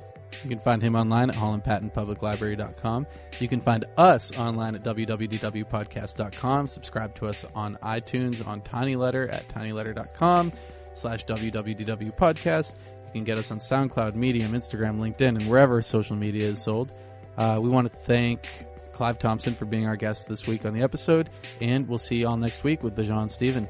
You can find him online at hollandpatentpubliclibrary.com. You can find us online at www.podcast.com. Subscribe to us on iTunes, on Tiny Letter at tinyletter.com slash www podcast. You can get us on SoundCloud, Medium, Instagram, LinkedIn, and wherever social media is sold. Uh, we want to thank Clive Thompson for being our guest this week on the episode, and we'll see you all next week with the John Stephen.